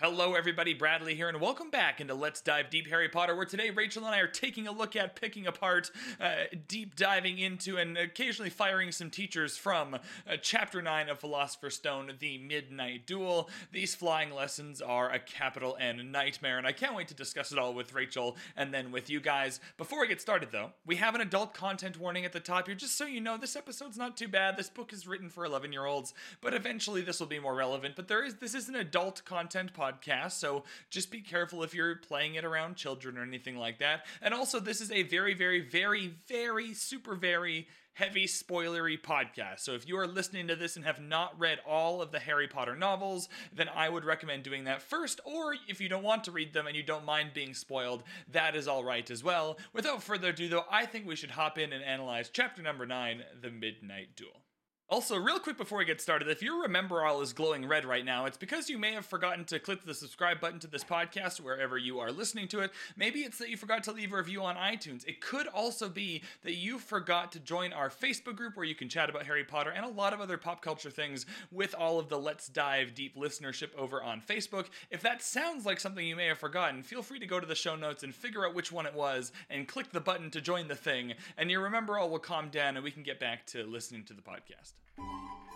Hello, everybody. Bradley here, and welcome back into Let's Dive Deep Harry Potter, where today Rachel and I are taking a look at, picking apart, uh, deep diving into, and occasionally firing some teachers from uh, Chapter 9 of Philosopher's Stone, The Midnight Duel. These flying lessons are a capital N nightmare, and I can't wait to discuss it all with Rachel and then with you guys. Before we get started, though, we have an adult content warning at the top here, just so you know, this episode's not too bad. This book is written for 11 year olds, but eventually this will be more relevant. But there is this is an adult content podcast podcast, so just be careful if you're playing it around children or anything like that. And also, this is a very, very, very, very, super, very heavy spoilery podcast. So if you are listening to this and have not read all of the Harry Potter novels, then I would recommend doing that first. Or if you don't want to read them and you don't mind being spoiled, that is all right as well. Without further ado, though, I think we should hop in and analyze chapter number nine The Midnight Duel. Also, real quick before we get started, if your Remembrall is glowing red right now, it's because you may have forgotten to click the subscribe button to this podcast wherever you are listening to it. Maybe it's that you forgot to leave a review on iTunes. It could also be that you forgot to join our Facebook group where you can chat about Harry Potter and a lot of other pop culture things with all of the Let's Dive Deep listenership over on Facebook. If that sounds like something you may have forgotten, feel free to go to the show notes and figure out which one it was and click the button to join the thing, and your Remembrall will calm down and we can get back to listening to the podcast podcast.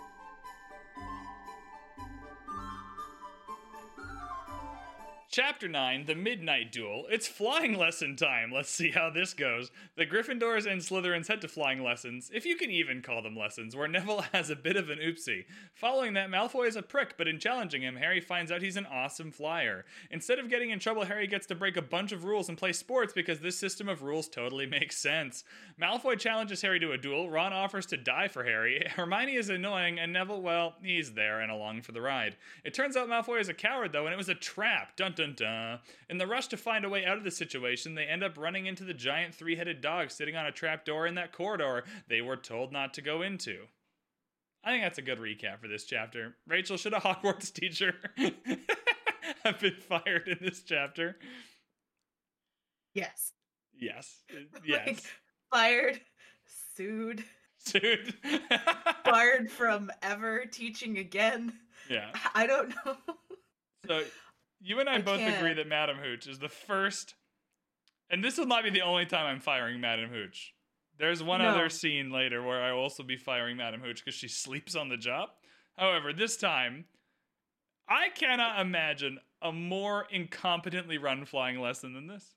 Chapter 9, The Midnight Duel. It's flying lesson time. Let's see how this goes. The Gryffindors and Slytherins head to flying lessons, if you can even call them lessons, where Neville has a bit of an oopsie. Following that, Malfoy is a prick, but in challenging him, Harry finds out he's an awesome flyer. Instead of getting in trouble, Harry gets to break a bunch of rules and play sports because this system of rules totally makes sense. Malfoy challenges Harry to a duel, Ron offers to die for Harry, Hermione is annoying, and Neville, well, he's there and along for the ride. It turns out Malfoy is a coward, though, and it was a trap. Dun dun dun. In the rush to find a way out of the situation, they end up running into the giant three headed dog sitting on a trap door in that corridor they were told not to go into. I think that's a good recap for this chapter. Rachel, should a Hogwarts teacher have been fired in this chapter? Yes. Yes. Yes. Like, fired, sued, Sued. barred from ever teaching again. yeah. I don't know. So you and I, I both agree can't. that Madam Hooch is the first, and this will not be the only time I'm firing Madam Hooch. There's one No. other scene later where I will also be firing Madam Hooch because she sleeps on the job. However, this time, I cannot imagine a more incompetently run flying lesson than this.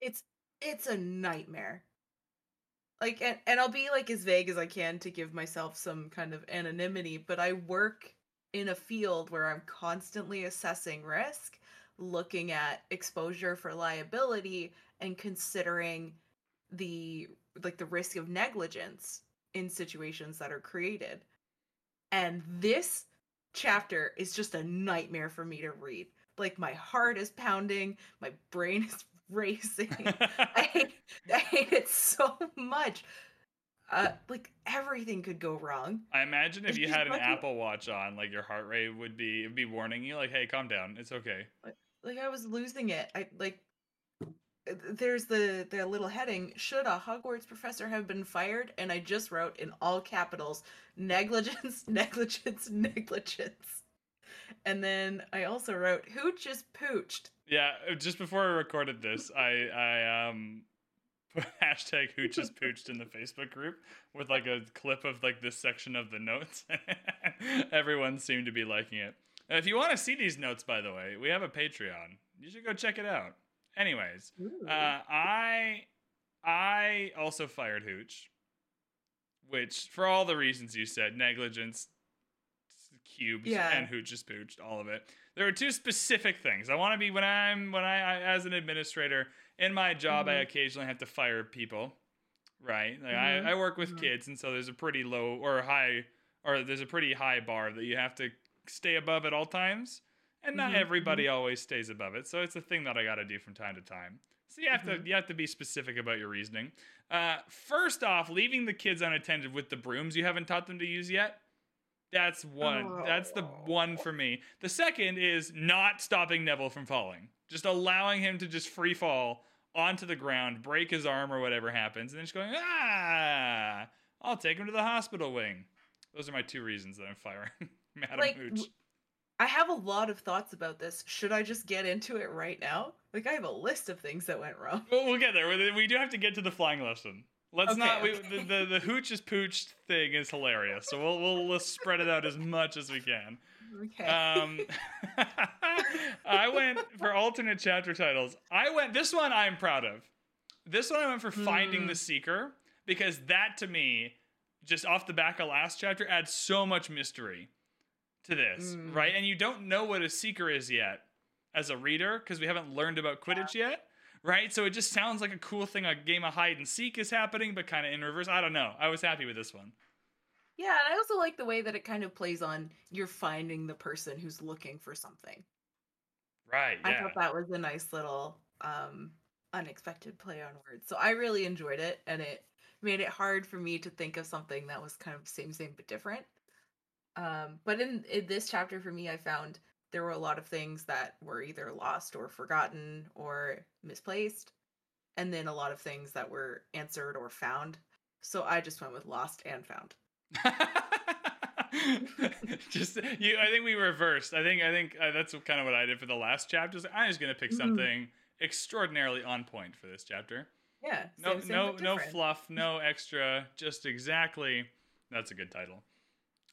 It's it's a nightmare. Like and, and I'll be like as vague as I can to give myself some kind of anonymity, but I work in a field where I'm constantly assessing risk, looking at exposure for liability and considering the like the risk of negligence in situations that are created. And this chapter is just a nightmare for me to read. Like my heart is pounding, my brain is racing. I hate, I hate it so much. Uh, like everything could go wrong. I imagine if you had an Apple Watch on, like your heart rate would be it'd be warning you, like, "Hey, calm down, it's okay." Like I was losing it. I like. There's the the little heading. Should a Hogwarts professor have been fired? And I just wrote in all capitals: negligence, negligence, negligence. And then I also wrote, "Who just pooched?" Yeah, uh, just before I recorded this, I I um hashtag hooches pooched in the Facebook group with like a clip of like this section of the notes. Everyone seemed to be liking it. And if you want to see these notes, by the way, we have a Patreon. You should go check it out. Anyways, uh, I I also fired Hooch, which for all the reasons you said, negligence, cubes, Yeah. and Hooch is pooched, all of it. There are two specific things. I want to be when I'm when I, I as an administrator in my job, I Mhm. occasionally have to fire people, right? Like Mhm. I, I work with Mhm. kids, and so there's a pretty low or high or there's a pretty high bar that you have to stay above at all times. And not Mhm, everybody always stays above it, so it's a thing that I got to do from time to time. So you have to Mhm. you have to be specific about your reasoning. Uh, first off, leaving the kids unattended with the brooms you haven't taught them to use yet. That's one. That's the one for me. The second is not stopping Neville from falling. Just allowing him to just free fall onto the ground, break his arm or whatever happens, and then just going, ah, I'll take him to the hospital wing. Those are my two reasons that I'm firing Madam Like, Hooch. I have a lot of thoughts about this. Should I just get into it right now? Like I have a list of things that went wrong. Well, we'll get there. We do have to get to the flying lesson. Let's Okay, not. We, okay. the, the the hooch is pooch thing is hilarious. So we'll we'll, we'll spread it out as much as we can. Okay. Um, I went for alternate chapter titles. I went this one. I'm proud of. This one I went for finding the seeker because that to me, just off the back of last chapter, adds so much mystery to this, Mm. right? And you don't know what a seeker is yet as a reader because we haven't learned about Quidditch yet. Right, so it just sounds like a cool thing. A game of hide and seek is happening, but kind of in reverse. I don't know. I was happy with this one. yeah, and I also like the way that it kind of plays on you're finding the person who's looking for something. Right. Yeah. I thought that was a nice little um unexpected play on words. So I really enjoyed it and it made it hard for me to think of something that was kind of same same but different. Um but in, in this chapter for me I found there were a lot of things that were either lost or forgotten or misplaced and then a lot of things that were answered or found. So I just went with lost and found. just you i think we reversed i think i think uh, that's kind of what i did for the last chapters i'm just gonna pick Mhm. something extraordinarily on point for this chapter Yeah. no same, same, no no fluff no extra just exactly that's a good title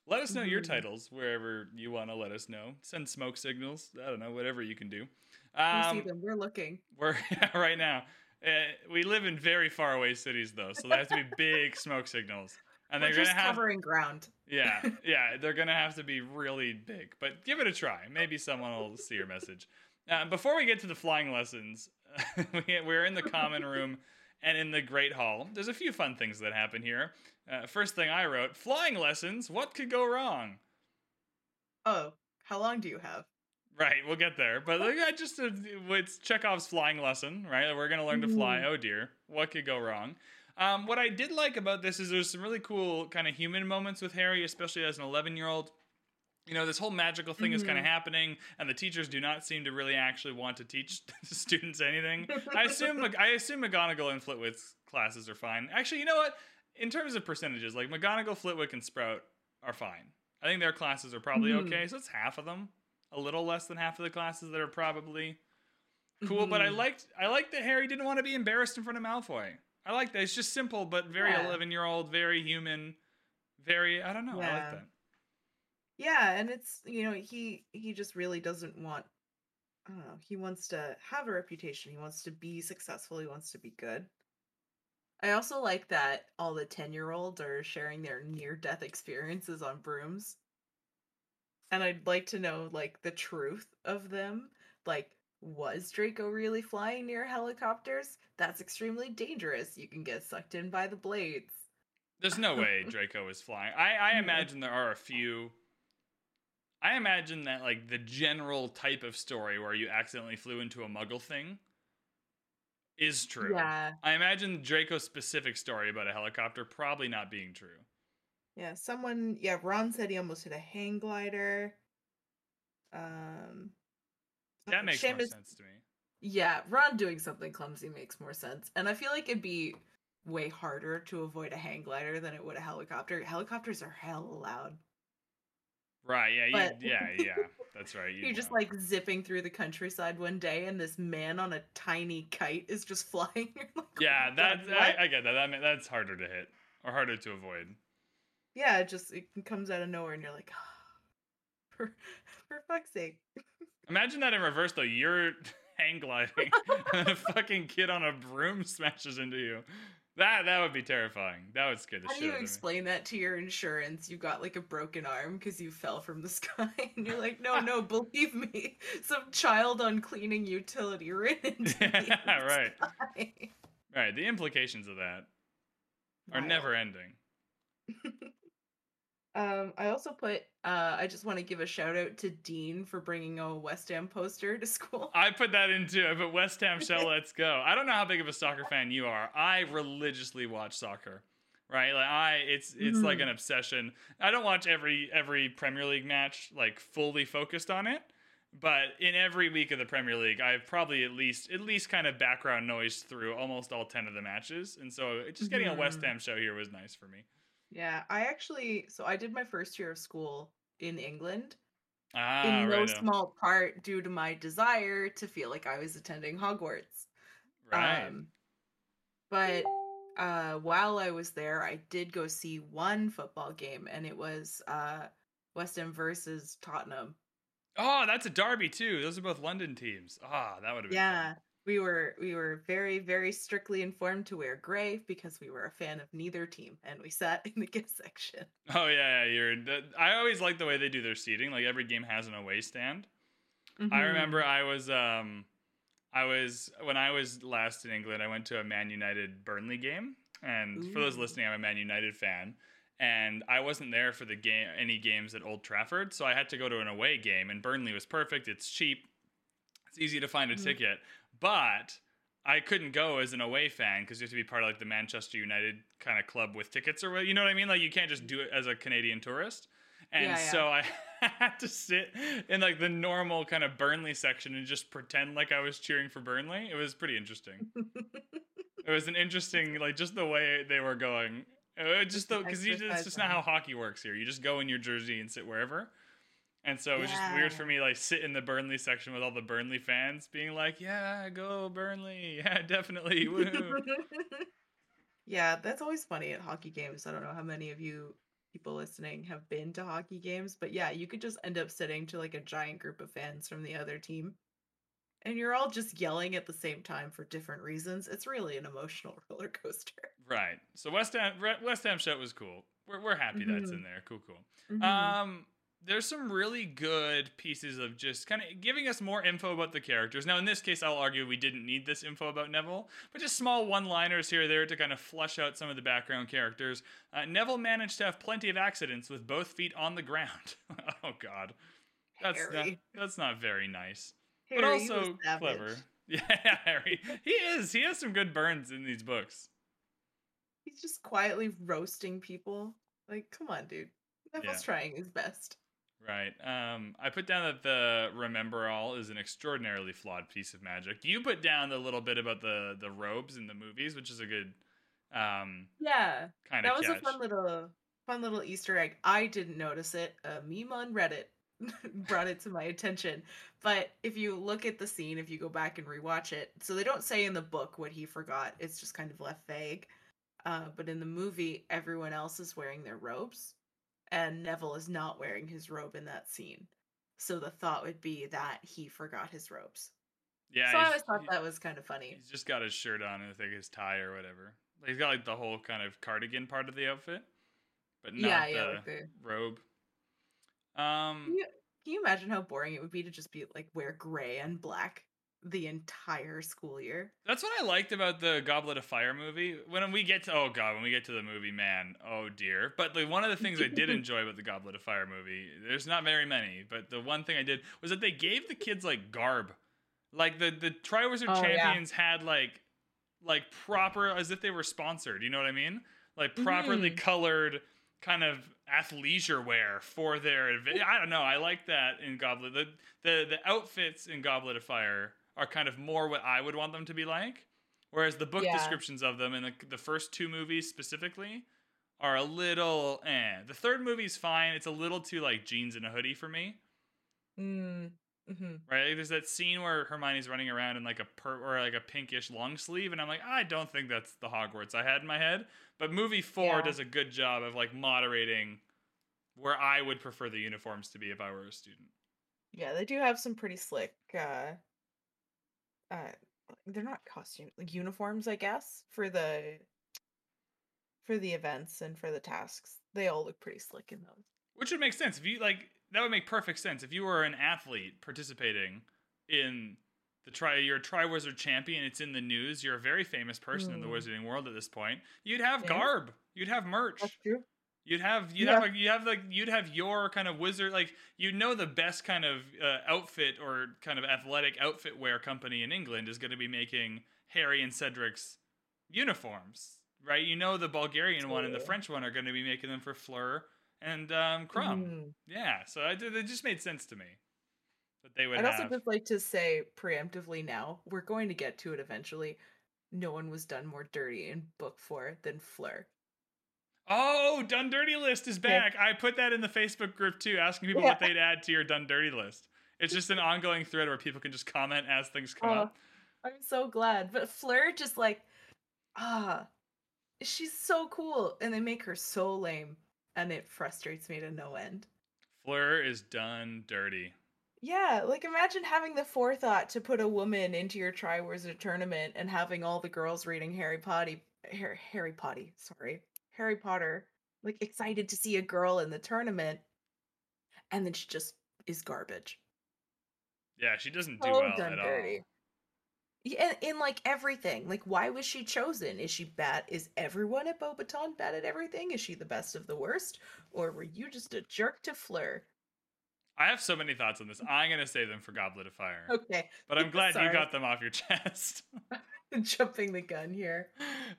let us know your Mhm. titles wherever you want to let us know send smoke signals i don't know whatever you can do We see um them. We're looking. we're right now uh, we live in very far away cities though so there have to be big smoke signals and We're they're just gonna have covering ground. yeah, yeah, they're gonna have to be really big, but give it a try. Maybe someone will see your message. Uh, before we get to the flying lessons, we- we're in the common room and in the Great Hall. There's a few fun things that happen here. Uh, first thing I wrote: flying lessons. What could go wrong? Oh, how long do you have? Right, we'll get there. But like, I just uh, it's Chekhov's flying lesson, right? We're gonna learn to fly. Oh dear, what could go wrong? Um, what I did like about this is there's some really cool kind of human moments with Harry, especially as an 11 year old. You know, this whole magical thing is kind of happening, and the teachers do not seem to really actually want to teach the students anything. I assume I assume McGonagall and Flitwick's classes are fine. Actually, you know what? In terms of percentages, like McGonagall, Flitwick, and Sprout are fine. I think their classes are probably Mhm. okay. So it's half of them, a little less than half of the classes that are probably cool. But I Mhm. liked I liked that Harry didn't want to be embarrassed in front of Malfoy. I like that. It's just simple, but very Yeah. eleven year old, very human, very I don't know. I like that. Yeah, and it's you know he he just really doesn't want. I don't know. He wants to have a reputation. He wants to be successful. He wants to be good. I also like that all the ten year olds are sharing their near death experiences on brooms. And I'd like to know like the truth of them. Like, was Draco really flying near helicopters? That's extremely dangerous. You can get sucked in by the blades. There's no way Draco is flying. I, I imagine there are a few. I imagine that like the general type of story where you accidentally flew into a Muggle thing is true. Yeah. I imagine Draco's specific story about a helicopter probably not being true. Yeah, someone yeah, Ron said he almost hit a hang glider. Um That makes more sense to me. Yeah, Ron doing something clumsy makes more sense. And I feel like it'd be way harder to avoid a hang glider than it would a helicopter. Helicopters are hell loud. Right? Yeah. You, But- yeah. Yeah. That's right. You're just like zipping through the countryside one day and this man on a tiny kite is just flying. Like, "Oh Yeah, my that I. I get that. That that's harder to hit or harder to avoid. Yeah, it just it comes out of nowhere and you're like ah, for for fuck's sake. Imagine that in reverse though. You're hang gliding and a fucking kid on a broom smashes into you. That that would be terrifying. That would scare the How shit do you out of me. explain that to your insurance? You got like a broken arm because you fell from the sky, and you're like, "No, no, believe me, some child on cleaning utility ran into me Yeah, the right. sky." Right. The implications of that are never ending. Um, I also put. Uh, I just want to give a shout out to Dean for bringing a West Ham poster to school. I put that into I put West Ham shall let's go. I don't know how big of a soccer fan you are. I religiously watch soccer. Right? Like I it's it's like Mhm. an obsession. I don't watch every every Premier League match like fully focused on it. But in every week of the Premier League, I've probably at least at least kind of background noise through almost all ten of the matches, and so just getting a West Mhm. Ham show here was nice for me. Yeah, I actually. So I did my first year of school in England, Ah, in no right. small part due to my desire to feel like I was attending Hogwarts. Right. Um, but uh, while I was there, I did go see one football game, and it was uh, West Ham versus Tottenham. oh, that's a derby too. Those are both London teams. Ah, that would have been Yeah, we were we were very very strictly informed to wear gray because we were a fan of neither team, and we sat in the gift section. Oh yeah, yeah. You're. I always like the way they do their seating. Like every game has an away stand. I Mhm. remember I was um I was when I was last in England, I went to a Man United Burnley game. And for those listening, I'm a Man United fan. And I wasn't there for the game any games at Old Trafford, so I had to go to an away game and Burnley was perfect. It's cheap. It's easy to find a Mhm. ticket. But I couldn't go as an away fan because you have to be part of like the Manchester United kind of club with tickets or what you know what I mean? Like you can't just do it as a Canadian tourist. And Yeah, yeah. so I had to sit in like the normal kind of Burnley section and just pretend like I was cheering for Burnley. It was pretty interesting. it was an interesting like just the way they were going. Uh, just though because it's just not how hockey works here. You just go in your jersey and sit wherever. And so it was just weird for me, like sit in the Burnley section with all the Burnley fans being like, "Yeah, go Burnley! Yeah, definitely!" Yeah, that's always funny at hockey games. I don't know how many of you people listening have been to hockey games, but yeah, you could just end up sitting to like a giant group of fans from the other team. And you're all just yelling at the same time for different reasons. It's really an emotional roller coaster. right. So West Ham, West Ham shit was cool. We're we're happy that's in there. Cool, cool. Mhm. Um, there's some really good pieces of just kind of giving us more info about the characters. Now, in this case, I'll argue we didn't need this info about Neville, but just small one-liners here or there to kind of flush out some of the background characters. Uh, Neville managed to have plenty of accidents with both feet on the ground. oh God, that's not, that's not very nice, Harry but also clever. Yeah, Harry. He is. He has some good burns in these books. He's just quietly roasting people. Like, come on, dude. Neville's Yeah. trying his best. Right. Um, I put down that the Remembrall is an extraordinarily flawed piece of magic. You put down the little bit about the the robes in the movies, which is a good um, Yeah. kind of That was catch. a fun little fun little Easter egg. I didn't notice it. A meme on Reddit brought it to my attention. But if you look at the scene, if you go back and rewatch it, so they don't say in the book what he forgot. It's just kind of left vague. Uh, but in the movie, everyone else is wearing their robes, and Neville is not wearing his robe in that scene. So the thought would be that he forgot his robes. yeah, so I always thought that was kind of funny. He's just got his shirt on and I think his tie or whatever. He's got like the whole kind of cardigan part of the outfit, but not Yeah, the. Like the, robe. Um, Yeah. Can you imagine how boring it would be to just be like wear gray and black the entire school year? That's what I liked about the Goblet of Fire movie. When we get to oh god, when we get to the movie, man, oh dear. But like one of the things I did enjoy about the Goblet of Fire movie, there's not very many, but the one thing I did was that they gave the kids like garb. Like the the Triwizard Oh, yeah. Champions had like like proper as if they were sponsored, you know what I mean? Like properly Mhm. colored kind of athleisure wear for their I don't know, I like that in Goblet. The the the outfits in Goblet of Fire are kind of more what I would want them to be like. Whereas the book Yeah. descriptions of them in the, the first two movies specifically are a little eh. The third movie's fine. It's a little too like jeans and a hoodie for me. Mm. hmm Right? Like, there's that scene where Hermione's running around in like a per or like a pinkish long sleeve, and I'm like, I don't think that's the Hogwarts I had in my head. But movie four Yeah. does a good job of like moderating where I would prefer the uniforms to be if I were a student. Yeah, they do have some pretty slick. uh uh They're not costume like uniforms, I guess, for the for the events and for the tasks. They all look pretty slick in those. Which would make sense if you like. That would make perfect sense if you were an athlete participating in the tri. You're a Triwizard champion. It's in the news. You're a very famous person in the Mm. wizarding world at this point. You'd have garb. You'd have merch. That's true. You'd have you'd Yeah. have you have like you'd have your kind of wizard like you know the best kind of uh, outfit or kind of athletic outfit wear company in England is going to be making Harry and Cedric's uniforms, right? You know the Bulgarian one and the French one are going to be making them for Fleur and um, Krum. Mhm. Yeah, so I did, it just made sense to me that they would I'd also just like to say preemptively now, we're going to get to it eventually. No one was done more dirty in book four than Fleur. Oh, Done Dirty list is back. I put that in the Facebook group too, asking people Yeah. what they'd add to your Done Dirty list. It's just an ongoing thread where people can just comment as things come Oh, up. I'm so glad. But Fleur just like, ah, she's so cool, and they make her so lame, and it frustrates me to no end. Fleur is done dirty. Yeah, like imagine having the forethought to put a woman into your Triwizard tournament and having all the girls reading Harry Potter, Harry, Harry Potter, sorry, Harry Potter, like excited to see a girl in the tournament, and then she just is garbage. Yeah, she doesn't do So well done at dirty. all. Yeah, in, like everything. Like, why was she chosen? Is she bad? Is everyone at Beauxbatons bad at everything? Is she the best of the worst? Or were you just a jerk to Fleur? I have so many thoughts on this. I'm gonna save them for Goblet of Fire. Okay, But I'm glad you got them off your chest. jumping the gun here.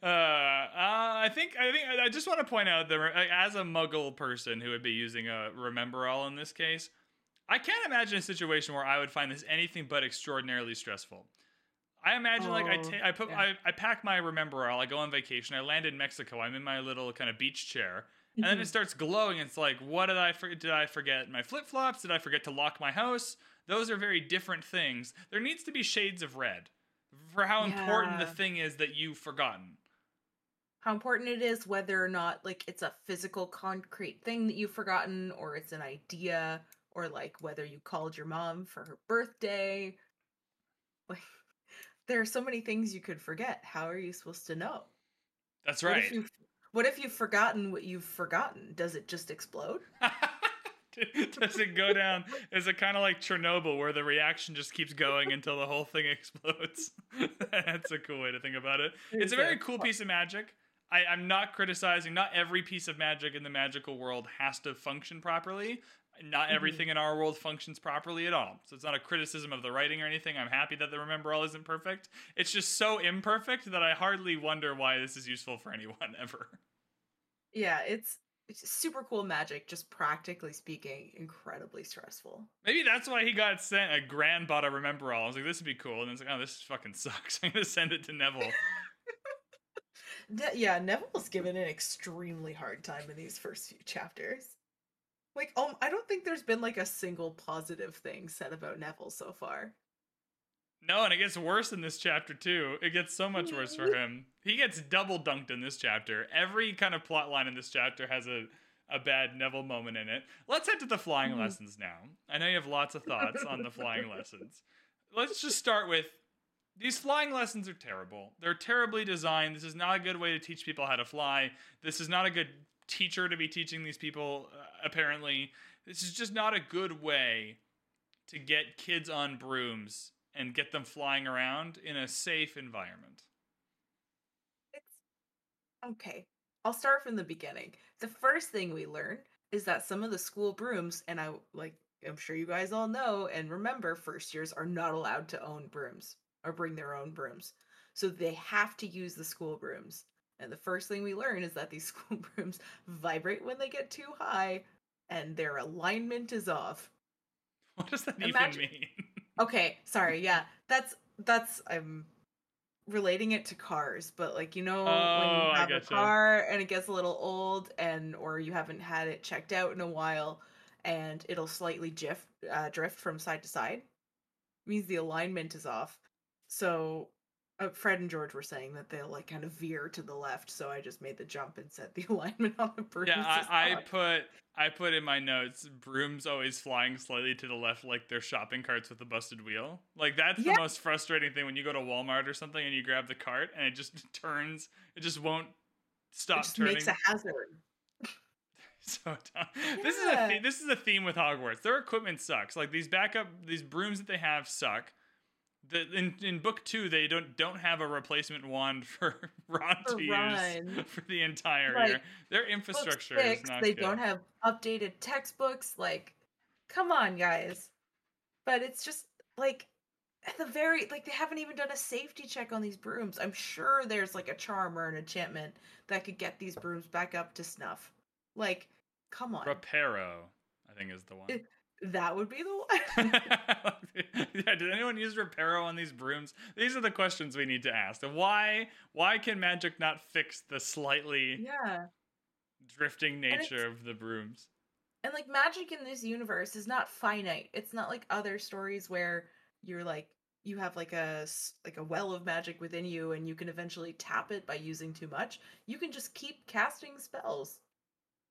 Uh, uh, I think I think I just want to point out that as a Muggle person who would be using a Remembrall in this case, I can't imagine a situation where I would find this anything but extraordinarily stressful. I imagine like I Oh, ta- I put yeah. I, I pack my Remembrall. I go on vacation. I land in Mexico. I'm in my little kind of beach chair, and then it starts glowing. It's like, what did I for- did I forget my flip flops? Did I forget to lock my house? Those are very different things. There needs to be shades of red for how important the thing is that you've forgotten. How important it is whether or not like it's a physical concrete thing that you've forgotten or it's an idea or like whether you called your mom for her birthday. Like there are so many things you could forget. How are you supposed to know? That's What right. if you've what if you've forgotten what you've forgotten? Does it just explode? Does it go down? Is it kind of like Chernobyl where the reaction just keeps going until the whole thing explodes? That's a cool way to think about it. It's a very cool piece of magic. I, I'm not criticizing, not every piece of magic in the magical world has to function properly. Not Mhm. everything in our world functions properly at all. So it's not a criticism of the writing or anything. I'm happy that the Remembrall isn't perfect. It's just so imperfect that I hardly wonder why this is useful for anyone ever. Yeah, it's super cool magic, just practically speaking, incredibly stressful. Maybe that's why he got sent a grand a Remembrall. I was like, this would be cool. And it's like, oh, this fucking sucks. I'm gonna send it to Neville. Ne- yeah, Neville's given an extremely hard time in these first few chapters. Like, um, I don't think there's been like a single positive thing said about Neville so far. No, and it gets worse in this chapter too. It gets so much worse for him. He gets double dunked in this chapter. Every kind of plot line in this chapter has a a bad Neville moment in it. Let's head to the flying Mhm. lessons now. I know you have lots of thoughts on the flying lessons. Let's just start with these flying lessons are terrible. They're terribly designed. This is not a good way to teach people how to fly. This is not a good teacher to be teaching these people, uh, apparently. This is just not a good way to get kids on brooms and get them flying around in a safe environment. It's okay. I'll start from the beginning. The first thing we learn is that some of the school brooms, and I like, I'm sure you guys all know and remember, first years are not allowed to own brooms or bring their own brooms. So they have to use the school brooms. And the first thing we learn is that these school brooms vibrate when they get too high and their alignment is off. What does that Imagine- even mean? Okay, sorry. Yeah, that's that's I'm relating it to cars, but like you know when Oh, you have a car and it gets a little old and or you haven't had it checked out in a while and it'll slightly drift uh, drift from side to side means the alignment is off. So uh, Fred and George were saying that they'll like kind of veer to the left, so I just made the jump and set the alignment on the brooms yeah, I, I put I put in my notes brooms always flying slightly to the left like they're shopping carts with a busted wheel. Like that's Yeah. the most frustrating thing when you go to Walmart or something and you grab the cart and it just turns, it just won't it stop just turning. makes a hazard. so dumb. This is a Yeah. the- this is a theme with Hogwarts. Their equipment sucks. Like these backup these brooms that they have suck. The, in in book two, they don't don't have a replacement wand for Ron For to use for the entire Like, year. Their infrastructure six, is not they good. don't have updated textbooks like come on guys but it's just like at the very like they haven't even done a safety check on these brooms i'm sure there's like a charm or an enchantment that could get these brooms back up to snuff like come on Reparo, I think is the one. It- that would be the one yeah, did anyone use Reparo on these brooms? These are the questions we need to ask. Why why can magic not fix the slightly yeah drifting nature of the brooms. And like magic in this universe is not finite. It's not like other stories where you're like you have like a like a well of magic within you and you can eventually tap it by using too much. You can just keep casting spells.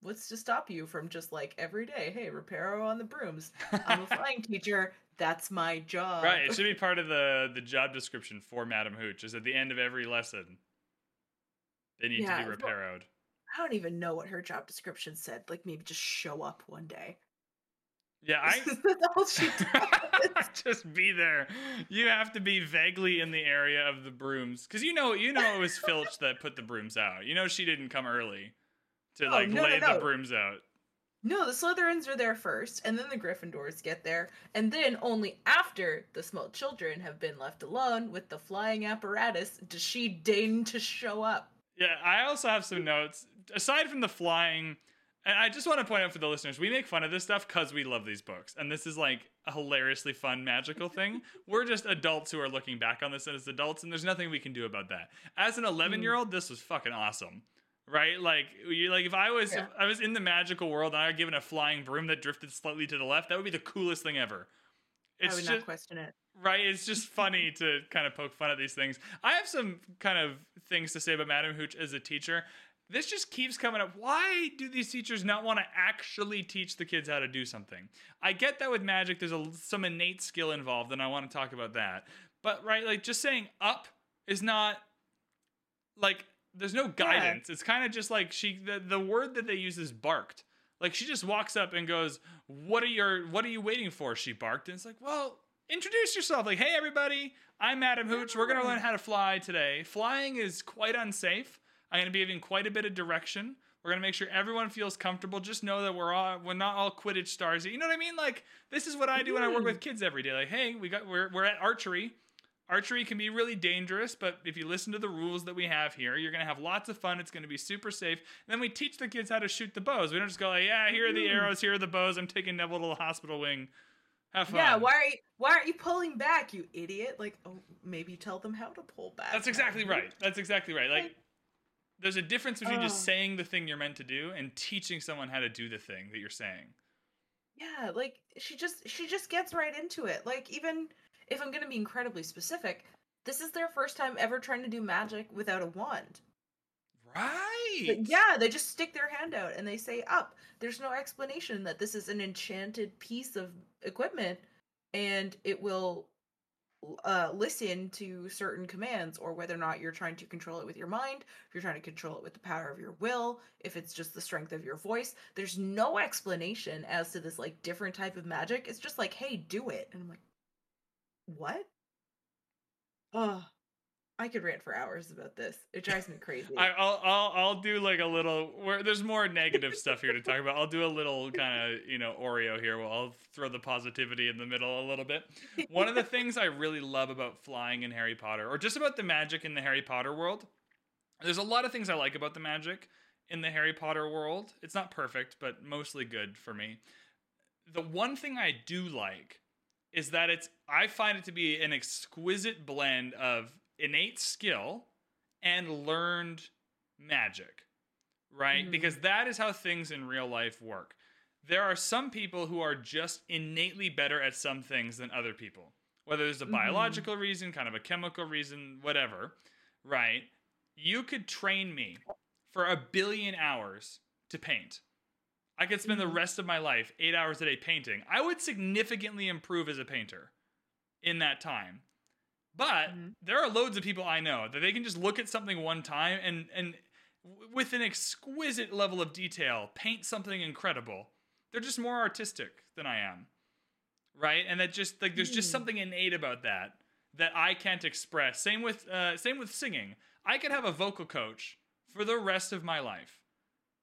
What's to stop you from just like every day, hey, Reparo on the brooms. I'm a flying teacher. That's my job. right, it should be part of the the job description for Madam Hooch. Is at the end of every lesson, they need Yeah, to be well- reparoed. I don't even know what her job description said. Like maybe just show up one day. Yeah, I That's all she does. just be there. You have to be vaguely in the area of the brooms because you know you know it was Filch that put the brooms out. You know she didn't come early to like no, no, lay the brooms out. No, the Slytherins are there first, and then the Gryffindors get there, and then only after the small children have been left alone with the flying apparatus does she deign to show up. Yeah, I also have some notes aside from the flying. And I just want to point out for the listeners, we make fun of this stuff because we love these books, and this is like a hilariously fun magical thing. We're just adults who are looking back on this as adults, and there's nothing we can do about that. As an 11 year old, this was fucking awesome, right? Like, you like if I was Yeah. if I was in the magical world and I were given a flying broom that drifted slightly to the left, that would be the coolest thing ever. It's I would just not question it. right it's just funny to kind of poke fun at these things i have some kind of things to say about madam hooch as a teacher this just keeps coming up why do these teachers not want to actually teach the kids how to do something i get that with magic there's a, some innate skill involved and i want to talk about that but right like just saying up is not like there's no guidance. It's kind of just like she the, the word that they use is barked. Like she just walks up and goes what are your what are you waiting for? she barked. And it's like well introduce yourself. Like hey everybody. I'm madam hooch. We're going to learn how to fly today. Flying is quite unsafe. I'm going to be giving quite a bit of direction. We're going to make sure everyone feels comfortable. Just know that we're all we're not all quidditch stars. You know what i mean? Like this is what i do when i work hmm. with kids every day. Like hey we got we're, we're at archery Archery can be really dangerous, but if you listen to the rules that we have here, you're going to have lots of fun. It's going to be super safe. And then we teach the kids how to shoot the bows. We don't just go like, yeah, here are the mm-hmm. arrows, here are the bows. I'm taking Neville to the hospital wing. Have fun. Yeah, why are you why aren't you pulling back, you idiot? Like, oh, maybe tell them how to pull back. That's exactly right. That's exactly right. Like, Like- there's a difference between just Oh. saying the thing you're meant to do and teaching someone how to do the thing that you're saying. Yeah, like she just she just gets right into it. Like even if I'm gonna be incredibly specific, this is their first time ever trying to do magic without a wand. Right. But yeah, they just stick their hand out and they say up. There's no explanation that this is an enchanted piece of equipment and it will uh, listen to certain commands or whether or not you're trying to control it with your mind, if you're trying to control it with the power of your will, if it's just the strength of your voice. There's no explanation as to this like different type of magic. It's just like, hey, do it. And I'm like, what? Oh, I could rant for hours about this. It drives me crazy. I, I'll, I'll I'll do like a little where there's more negative stuff here to talk about. I'll do a little kind of you know Oreo here. Well, I'll throw the positivity in the middle a little bit. One of the things I really love about flying in Harry Potter, or just about the magic in the Harry Potter world, there's a lot of things I like about the magic in the Harry Potter world. It's not perfect, but mostly good for me. The one thing I do like is that it's I find it to be an exquisite blend of innate skill and learned magic, right? Mhm. Because that is how things in real life work. There are some people who are just innately better at some things than other people, whether there's a Mhm. biological reason, kind of a chemical reason, whatever, right? You could train me for a billion hours to paint. I could spend the Mhm. rest of my life eight hours a day painting. I would significantly improve as a painter in that time. But Mhm. there are loads of people I know that they can just look at something one time and and with an exquisite level of detail paint something incredible. They're just more artistic than I am. Right? And that just like there's just Hmm. something innate about that that I can't express. Same with uh, same with singing. I could have a vocal coach for the rest of my life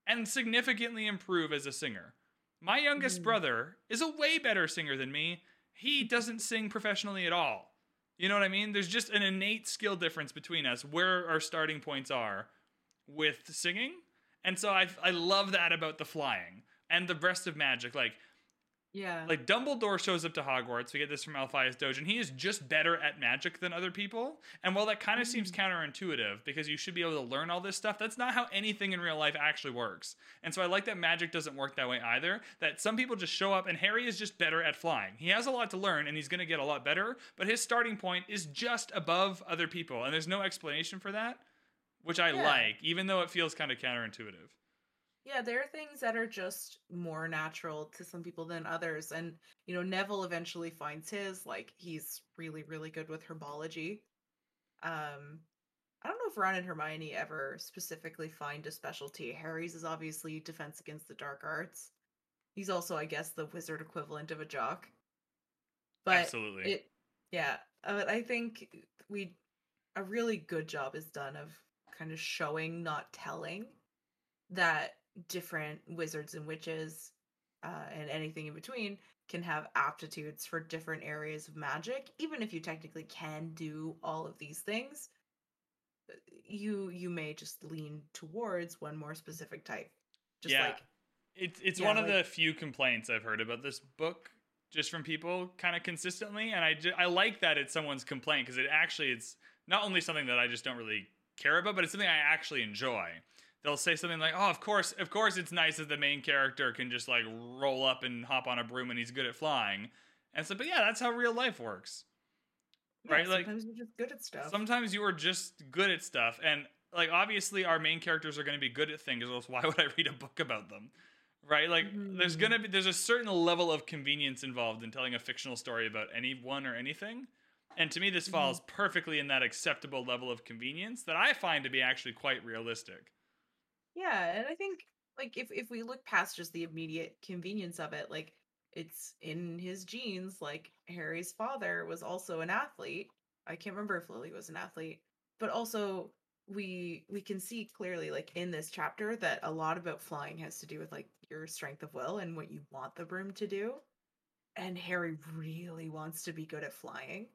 and significantly improve as a singer. My youngest Mm. brother is a way better singer than me. He doesn't sing professionally at all. You know what I mean? There's just an innate skill difference between us where our starting points are with singing. And so I I love that about the flying and the rest of magic like Yeah. Like Dumbledore shows up to Hogwarts. We get this from Elphias Doge, and he is just better at magic than other people. And while that kind of seems Mhm. counterintuitive because you should be able to learn all this stuff, that's not how anything in real life actually works. And so I like that magic doesn't work that way either. That some people just show up, and Harry is just better at flying. He has a lot to learn, and he's going to get a lot better. But his starting point is just above other people, and there's no explanation for that, which I Yeah. like, even though it feels kind of counterintuitive. Yeah, there are things that are just more natural to some people than others. And, you know, Neville eventually finds his, like, he's really, really good with herbology. Um, I don't know if Ron and Hermione ever specifically find a specialty. Harry's is obviously defense against the dark arts. He's also, I guess, the wizard equivalent of a jock. But Absolutely. it, yeah, uh, I think we, a really good job is done of kind of showing, not telling, that different wizards and witches uh, and anything in between can have aptitudes for different areas of magic even if you technically can do all of these things uh, you you may just lean towards one more specific type just Yeah. like It's it's Yeah, one of like- the few complaints I've heard about this book, just from people kind of consistently, and I ju- I like that it's someone's complaint because it actually it's not only something that I just don't really care about, but it's something I actually enjoy. They'll say something like, "Oh, of course, of course, it's nice that the main character can just like roll up and hop on a broom and he's good at flying." And so, but yeah, that's how real life works. yeah, right, like, sometimes you're just good at stuff Sometimes you are just good at stuff, and like obviously our main characters are going to be good at things. Else, why would I read a book about them? Right? Like, there's Mhm. gonna be there's a certain level of convenience involved in telling a fictional story about anyone or anything, and to me, this Mhm. falls perfectly in that acceptable level of convenience that I find to be actually quite realistic. Yeah, and I think like if if we look past just the immediate convenience of it, like it's in his genes. Like Harry's father was also an athlete. I can't remember if Lily was an athlete, but also we we can see clearly like in this chapter that a lot about flying has to do with like your strength of will and what you want the broom to do. And Harry really wants to be good at flying.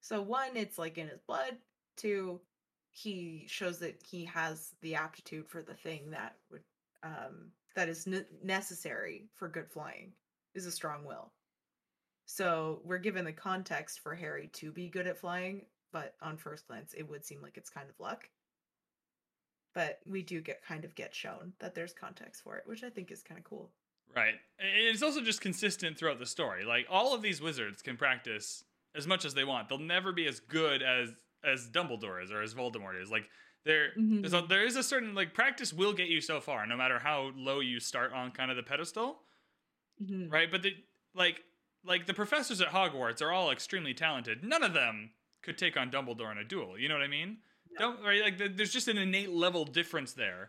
So one, it's like in his blood. Two, he shows that he has the aptitude for the thing that would um that is ne- necessary for good flying is a strong will so we're given the context for harry to be good at flying but on first glance it would seem like it's kind of luck but we do get kind of get shown that there's context for it which i think is kind of cool Right. And It's also just consistent throughout the story. Like all of these wizards can practice as much as they want. They'll never be as good as as Dumbledore is or as Voldemort is. Like there there's a, there is a certain like practice will get you so far no matter how low you start on kind of the pedestal, Mhm. right? But the like like the professors at Hogwarts are all extremely talented. None of them could take on Dumbledore in a duel. You know what I mean? Don't right like the, there's just an innate level difference there.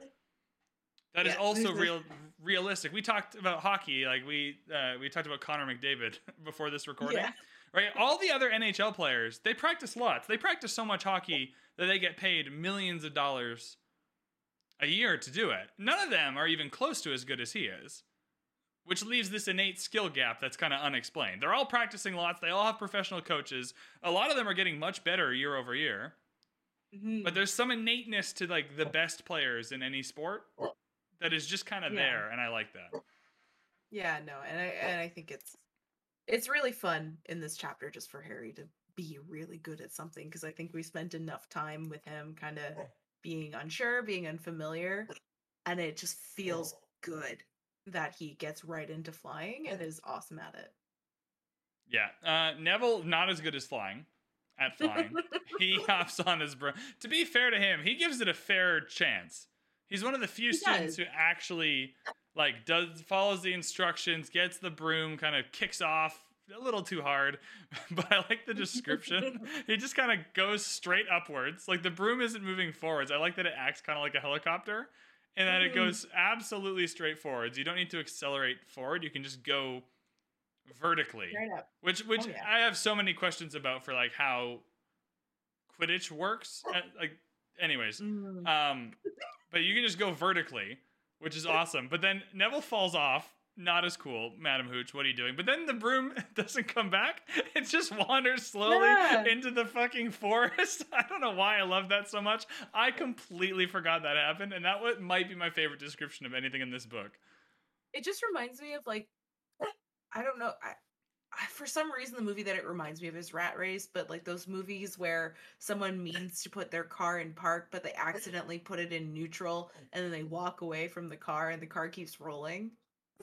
That is Yeah, also real realistic. We talked about hockey, like we uh, we talked about Connor McDavid before this recording, Yeah. Right? All the other NHL players, they practice lots. They practice so much hockey that they get paid millions of dollars a year to do it. None of them are even close to as good as he is, which leaves this innate skill gap that's kind of unexplained. They're all practicing lots. They all have professional coaches. A lot of them are getting much better year over year. Mhm. But there's some innateness to like the best players in any sport that is just kind of Yeah. there, and I like that. Yeah, no, and I and I think it's it's really fun in this chapter just for Harry to be really good at something because I think we spent enough time with him kind of being unsure, being unfamiliar, and it just feels good that he gets right into flying and is awesome at it. Yeah, uh, Neville not as good as flying at flying. he hops on his broom. To be fair to him, he gives it a fair chance. He's one of the few He students does. who actually like does follows the instructions, gets the broom, kind of kicks off a little too hard, but I like the description. he just kind of goes straight upwards. Like the broom isn't moving forwards. I like that it acts kind of like a helicopter and that it Mhm. goes absolutely straight forwards. You don't need to accelerate forward. You can just go vertically. Right. Which which Oh, yeah. I have so many questions about for like how Quidditch works. Uh, like anyways. Mm. Um but you can just go vertically, which is awesome. But then Neville falls off. Not as cool, Madam Hooch. What are you doing? But then the broom doesn't come back. It just wanders slowly Yeah. into the fucking forest. I don't know why I love that so much. I completely forgot that happened, and that what might be my favorite description of anything in this book. It just reminds me of like I don't know. I, I, for some reason, the movie that it reminds me of is Rat Race, but like those movies where someone means to put their car in park, but they accidentally put it in neutral, and then they walk away from the car, and the car keeps rolling.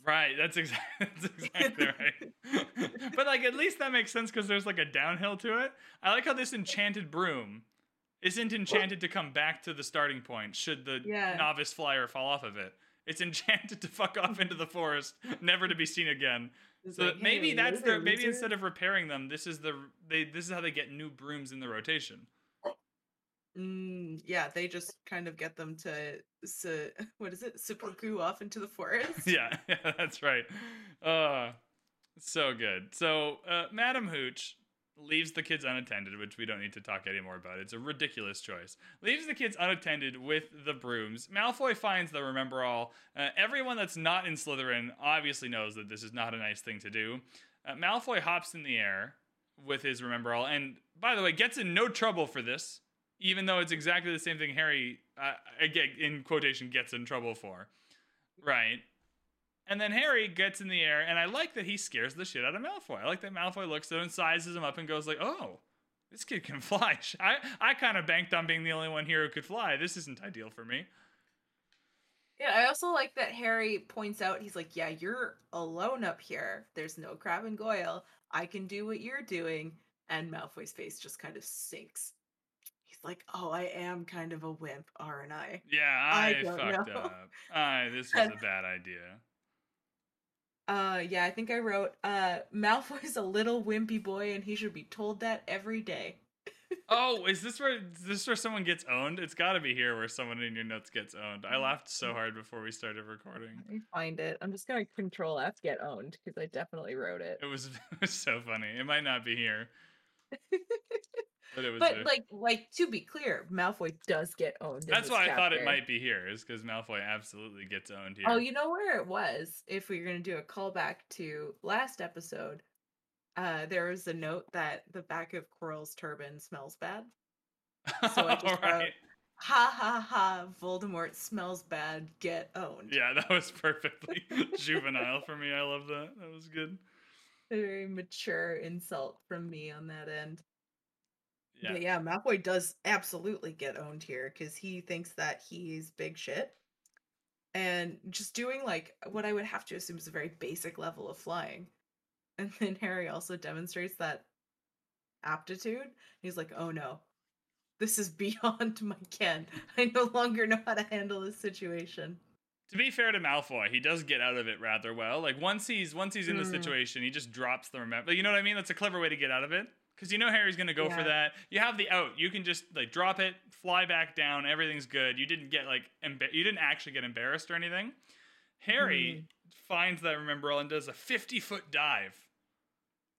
Right, that's exactly that's exactly right. but like at least that makes sense because there's like a downhill to it. I like how this enchanted broom isn't enchanted to come back to the starting point should the Yeah. novice flyer fall off of it. It's enchanted to fuck off into the forest, never to be seen again. So like, maybe "Hey, that's their maybe instead of repairing them, this is the they this is how they get new brooms in the rotation. Mm, yeah, they just kind of get them to, su- what is it, seppuku off into the forest. yeah, yeah, that's right. Uh, so good. So, uh, Madam Hooch leaves the kids unattended, which we don't need to talk anymore about. It's a ridiculous choice. Leaves the kids unattended with the brooms. Malfoy finds the Remembrall. Uh, everyone that's not in Slytherin obviously knows that this is not a nice thing to do. Uh, Malfoy hops in the air with his Remembrall, and by the way, gets in no trouble for this, even though it's exactly the same thing Harry, uh, again, in quotation, gets in trouble for. Right. And then Harry gets in the air, and I like that he scares the shit out of Malfoy. I like that Malfoy looks at him and sizes him up and goes like, "Oh, this kid can fly." I I kind of banked on being the only one here who could fly. This isn't ideal for me. Yeah, I also like that Harry points out, he's like, Yeah, you're alone up here. There's no Crabbe and Goyle. I can do what you're doing. And Malfoy's face just kind of sinks. He's like, Oh, I am kind of a wimp, aren't I? Yeah, I I, fucked know. up. I this was a bad idea. Uh yeah, I think I wrote uh Malfoy's a little wimpy boy and he should be told that every day. Oh, is this where is this where someone gets owned? It's got to be here where someone in your notes gets owned. I laughed so hard before we started recording. Let me find it. I'm just gonna control F get owned because I definitely wrote it. It was, it was so funny. It might not be here, but it was. but there. like like to be clear, Malfoy does get owned. That's why I thought it might be here, is because Malfoy absolutely gets owned here. Oh, you know where it was? If we are going to do a callback to last episode, uh, there was a note that the back of Quirrell's turban smells bad. so I just wrote- right. Ha ha ha! Voldemort smells bad. Get owned. Yeah, that was perfectly juvenile for me. I love that. That was good. A very mature insult from me on that end. Yeah. But yeah, Malfoy does absolutely get owned here because he thinks that he's big shit. And just doing like what I would have to assume is a very basic level of flying. And then Harry also demonstrates that aptitude. He's like, oh no, this is beyond my ken. I no longer know how to handle this situation. To be fair to Malfoy, he does get out of it rather well. Like once he's once he's in the Mm. situation, he just drops the remember. You know what I mean? That's a clever way to get out of it. Because you know Harry's gonna go for that. You have the out. You can just like drop it, fly back down. Everything's good. You didn't get like emba- you didn't actually get embarrassed or anything. Harry mm-hmm. finds that Remembrall and does a fifty foot dive,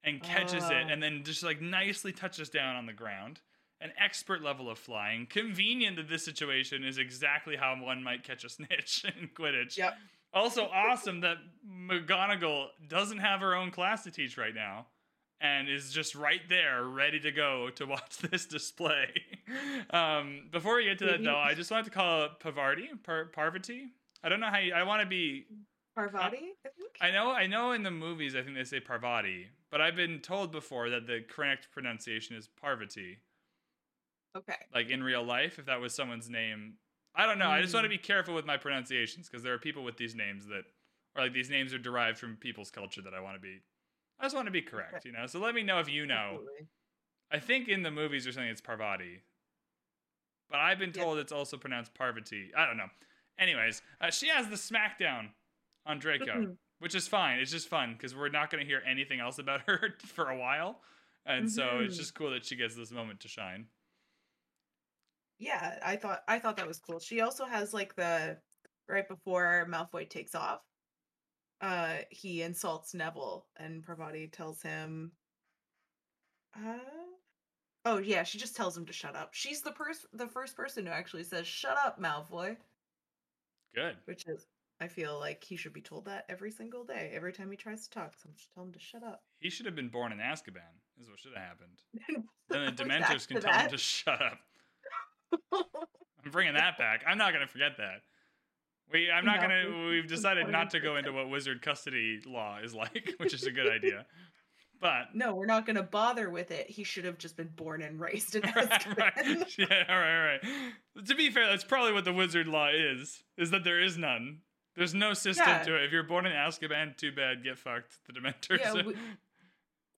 and catches it, Oh. and then just like nicely touches down on the ground. An expert level of flying. Convenient that this situation is exactly how one might catch a snitch in Quidditch. Yep. Also awesome that McGonagall doesn't have her own class to teach right now and is just right there ready to go to watch this display. um, before we get to that though, I just wanted to call it Pavarti, Par- Parvati. I don't know how you, I want to be Parvati, I think? I know I know in the movies I think they say Parvati, but I've been told before that the correct pronunciation is Parvati. okay. Like in real life, if that was someone's name. I don't know. I just want to Mm. be careful with my pronunciations because there are people with these names that or like these names are derived from people's culture that I want to be I just want to be correct, you know. So let me know if you know. Absolutely. I think in the movies or something it's Parvati. But I've been Yeah. told it's also pronounced Parvati. I don't know. Anyways, uh, she has the smackdown on Draco, which is fine. It's just fun because we're not going to hear anything else about her for a while. And so it's Mhm. just cool that she gets this moment to shine. yeah i thought i thought that was cool she also has like the right before malfoy takes off uh he insults neville and Parvati tells him uh oh yeah she just tells him to shut up she's the first the first person who actually says shut up malfoy Good. which is i feel like he should be told that every single day every time he tries to talk someone should tell him to shut up He should have been born in Azkaban, is what should have happened. Then the Dementors can tell him to shut up. I'm bringing that back. I'm not going to forget that. We, I'm not No. gonna. We've decided not to go into what wizard custody law is like, which is a good idea. But No, we're not going to bother with it. He should have just been born and raised in right, Azkaban. right. Yeah, all right, all right. To be fair, that's probably what the wizard law is: is that there is none. There's no system Yeah. to it. If you're born in Azkaban, too bad. Get fucked. The Dementors. Yeah, we,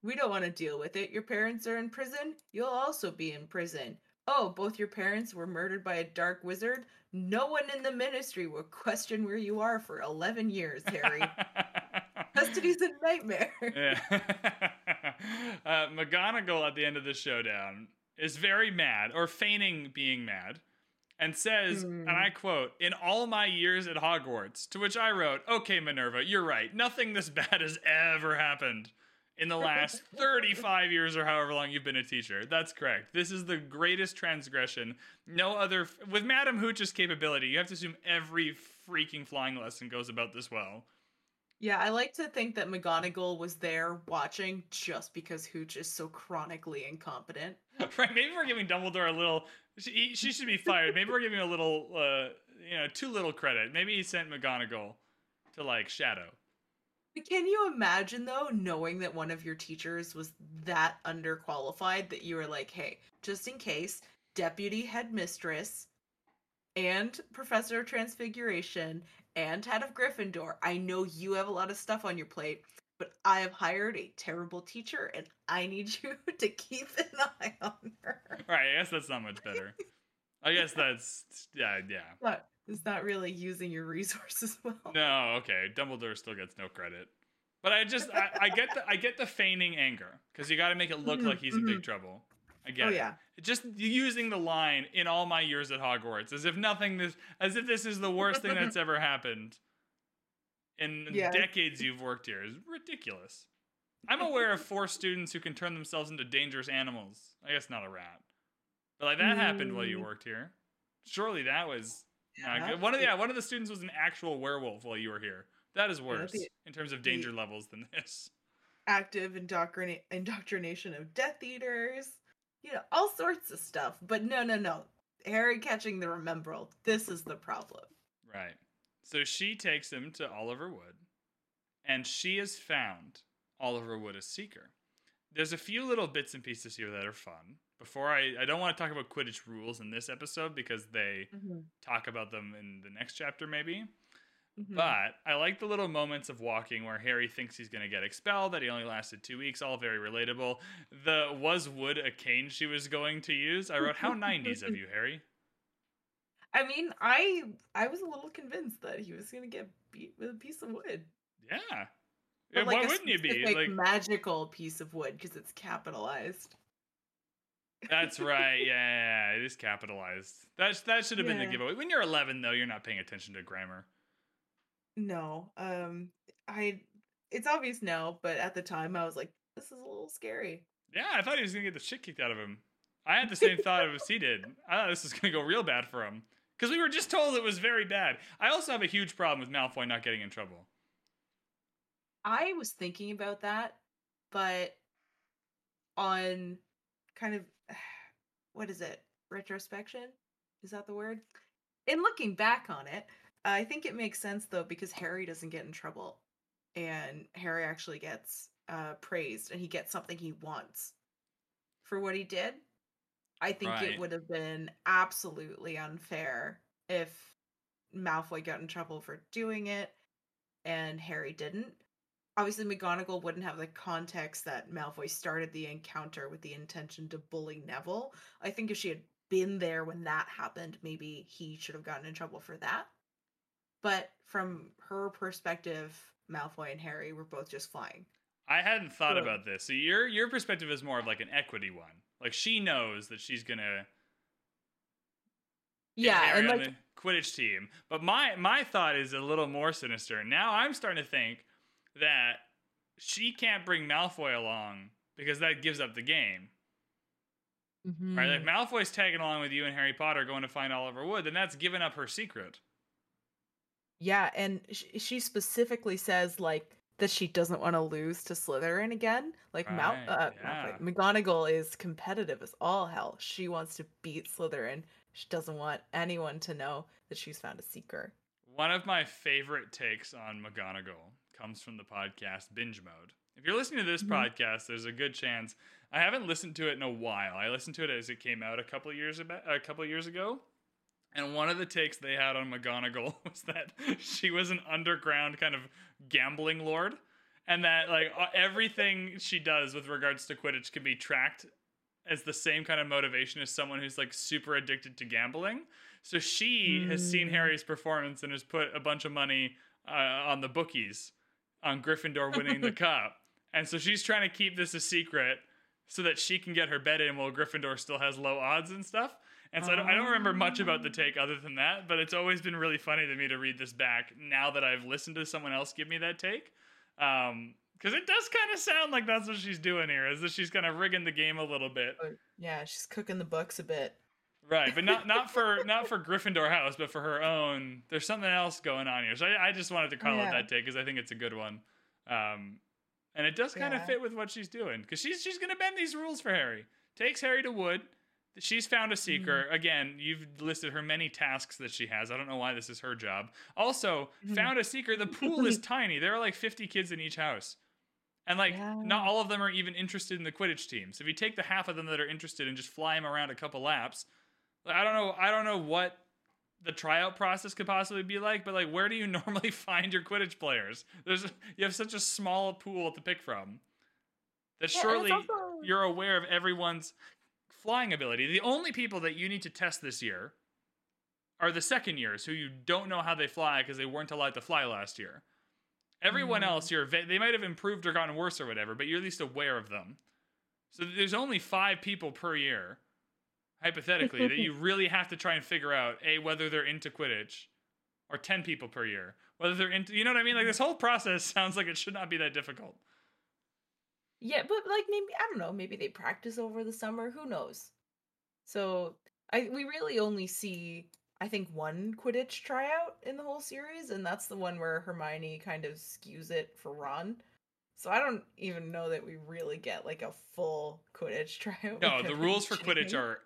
we don't want to deal with it. Your parents are in prison. You'll also be in prison. Oh, both your parents were murdered by a dark wizard. No one in the ministry will question where you are for 11 years, Harry. Custody's a nightmare. yeah. uh, McGonagall at the end of the showdown is very mad, or feigning being mad, and says, and I quote, "In all my years at Hogwarts," to which I wrote, "Okay, Minerva, you're right. Nothing this bad has ever happened." In the last 35 years or however long you've been a teacher. That's correct. This is the greatest transgression. No other. With Madam Hooch's capability, you have to assume every freaking flying lesson goes about this well. Yeah, I like to think that McGonagall was there watching just because Hooch is so chronically incompetent. right? Maybe we're giving Dumbledore a little. She, she should be fired. Maybe we're giving a little, uh, you know, too little credit. Maybe he sent McGonagall to like Shadow. But Can you imagine though, knowing that one of your teachers was that underqualified that you were like, hey, just in case, deputy headmistress and professor of transfiguration and head of Gryffindor, I know you have a lot of stuff on your plate, but I have hired a terrible teacher and I need you to keep an eye on her. Right? I guess that's not much better. I guess that's yeah, yeah. But it's not really using your resources well. No, okay. Dumbledore still gets no credit. But I just I, I get the I get the feigning anger because you got to make it look Mhm, like he's in big trouble. I get Oh it. yeah. Just using the line in all my years at Hogwarts as if nothing this as if this is the worst thing that's ever happened in Yeah. decades you've worked here is ridiculous. I'm aware of four students who can turn themselves into dangerous animals. I guess not a rat. But like that happened while you Mm. worked here. Surely that was Yeah. One of the, yeah, one of the students was an actual werewolf while you were here. That is worse be- in terms of danger levels than this. active indoctrina- indoctrination of Death Eaters, you know, all sorts of stuff. But no, no, no. Harry catching the Remembrall. This is the problem. Right. So she takes him to Oliver Wood, and she has found Oliver Wood a seeker. There's a few little bits and pieces here that are fun. Before I, I don't want to talk about Quidditch rules in this episode because they talk about them in the next chapter, maybe. Mhm. But I like the little moments of walking where Harry thinks he's going to get expelled, that he only lasted two weeks, all very relatable. The was wood a cane she was going to use? I wrote, How 90s of you, Harry? I mean, I I was a little convinced that he was gonna get beat with a piece of wood. Yeah. But, like, Why wouldn't you be? Like, magical piece of wood because it's capitalized. That's right. Yeah, yeah, yeah, it is capitalized. That's that should have been the giveaway. When you're 11, though, you're not paying attention to grammar. No, um, I. It's obvious now, but at the time I was like, this is a little scary. Yeah, I thought he was gonna get the shit kicked out of him. I had the same thought as he did. I thought this was gonna go real bad for him because we were just told it was very bad. I also have a huge problem with Malfoy not getting in trouble. I was thinking about that, but on kind of what is it? Retrospection? Is that the word? In looking back on it, I think it makes sense though because Harry doesn't get in trouble and Harry actually gets uh praised and he gets something he wants for what he did. I think Right. it would have been absolutely unfair if Malfoy got in trouble for doing it and Harry didn't. Obviously, McGonagall wouldn't have the context that Malfoy started the encounter with the intention to bully Neville. I think if she had been there when that happened, maybe he should have gotten in trouble for that. But from her perspective, Malfoy and Harry were both just flying. I hadn't thought Sure. about this. So your your perspective is more of like an equity one. Like she knows that she's gonna Yeah, Harry and on like the Quidditch team. But my my thought is a little more sinister. Now I'm starting to think that she can't bring Malfoy along because that gives up the game. Right? Mm. If Malfoy's tagging along with you and Harry Potter going to find Oliver Wood, then that's giving up her secret. Yeah, and sh- she specifically says like that she doesn't want to lose to Slytherin again. Like Mal- uh, yeah. Malfoy- McGonagall is competitive as all hell. She wants to beat Slytherin. She doesn't want anyone to know that she's found a seeker. One of my favorite takes on McGonagall comes from the podcast Binge Mode. If you're listening to this Mhm. podcast, there's a good chance I haven't listened to it in a while. I listened to it as it came out a couple of years about, a couple of years ago. And one of the takes they had on McGonagall was that she was an underground kind of gambling lord, and that like everything she does with regards to Quidditch can be tracked as the same kind of motivation as someone who's like super addicted to gambling. So she has seen Mm. Harry's performance and has put a bunch of money uh, on the bookies on Gryffindor winning the cup, and so she's trying to keep this a secret so that she can get her bet in while Gryffindor still has low odds and stuff. And so I don't, I don't remember much about the take other than that, but it's always been really funny to me to read this back now that I've listened to someone else give me that take. Um, because it does kind of sound like that's what she's doing here, is that she's kind of rigging the game a little bit, yeah, she's cooking the books a bit. Right? But not not for not for Gryffindor House, but for her own. There's something else going on here, so I, I just wanted to call Yeah. it that take because I think it's a good one, um, and it does kind of Yeah. fit with what she's doing because she's she's gonna bend these rules for Harry. Takes Harry to Wood. She's found a seeker. Again, you've listed her many tasks that she has. I don't know why this is her job. Also, Mhm. found a seeker. The pool is tiny. There are like 50 kids in each house. And like Yeah. not all of them are even interested in the Quidditch team. So if you take the half of them that are interested and just fly them around a couple laps, I don't know I don't know what the tryout process could possibly be like, but like where do you normally find your Quidditch players? There's you have such a small pool to pick from. That Yeah, surely also- you're aware of everyone's flying ability. The only people that you need to test this year are the second years who you don't know how they fly because they weren't allowed to fly last year. Everyone Mm. else, you're they might have improved or gotten worse or whatever, but you're at least aware of them. So there's only five people per year, hypothetically, that you really have to try and figure out a whether they're into Quidditch, or ten people per year whether they're into. You know what I mean? Like this whole process sounds like it should not be that difficult. Yeah, but like maybe I don't know, maybe they practice over the summer, who knows. So, I we really only see I think one Quidditch tryout in the whole series and that's the one where Hermione kind of skews it for Ron. So I don't even know that we really get like a full Quidditch tryout. No, the rules for Quidditch are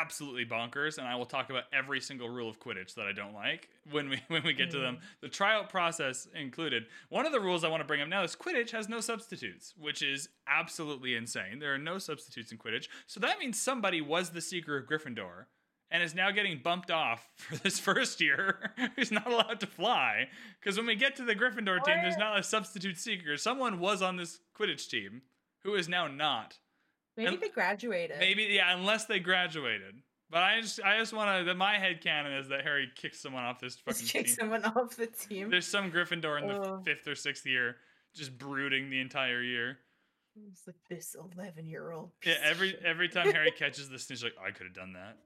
absolutely bonkers, and I will talk about every single rule of Quidditch that I don't like when we when we get to them. Mm. The tryout process included. One of the rules I want to bring up now is Quidditch has no substitutes, which is absolutely insane. There are no substitutes in Quidditch, so that means somebody was the seeker of Gryffindor. And is now getting bumped off for this first year, who's not allowed to fly. Because when we get to the Gryffindor team, there's not a substitute seeker. Someone was on this Quidditch team who is now not. Maybe and- they graduated. Maybe yeah, unless they graduated. But I just I just want to. My head canon is that Harry kicks someone off this fucking Just kick team. someone off the team. There's some Gryffindor in the fifth or sixth year, just brooding the entire year. It's like this eleven-year-old. Yeah, every every time Harry catches the snitch, like, I could have done that.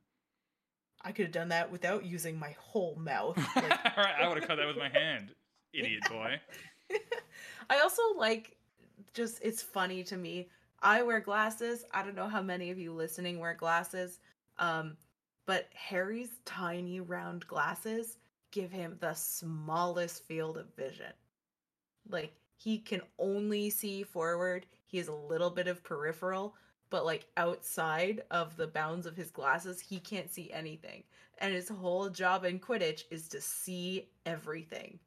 I could have done that without using my whole mouth. Like, All right, I would have cut that with my hand, idiot boy. I also like just it's funny to me. I wear glasses. I don't know how many of you listening wear glasses. Um but Harry's tiny round glasses give him the smallest field of vision. Like he can only see forward. He has a little bit of peripheral, but like outside of the bounds of his glasses, he can't see anything. And his whole job in Quidditch is to see everything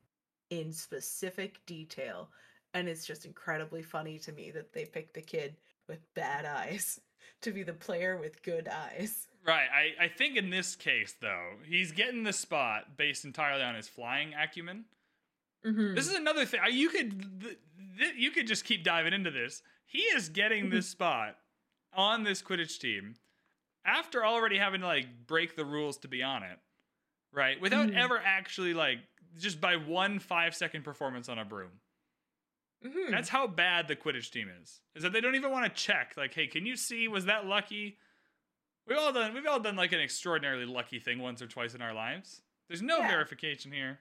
in specific detail. And it's just incredibly funny to me that they picked the kid with bad eyes to be the player with good eyes. Right. I, I think in this case though, he's getting the spot based entirely on his flying acumen. Mm-hmm. This is another thing. You could th- th- you could just keep diving into this. He is getting this spot on this Quidditch team after already having to like break the rules to be on it, right? Without Mhm. ever actually like just by one five second performance on a broom. Mm-hmm. That's how bad the Quidditch team is. Is that they don't even want to check. Like, hey, can you see? Was that lucky? We've all done. We've all done like an extraordinarily lucky thing once or twice in our lives. There's no Yeah. verification here.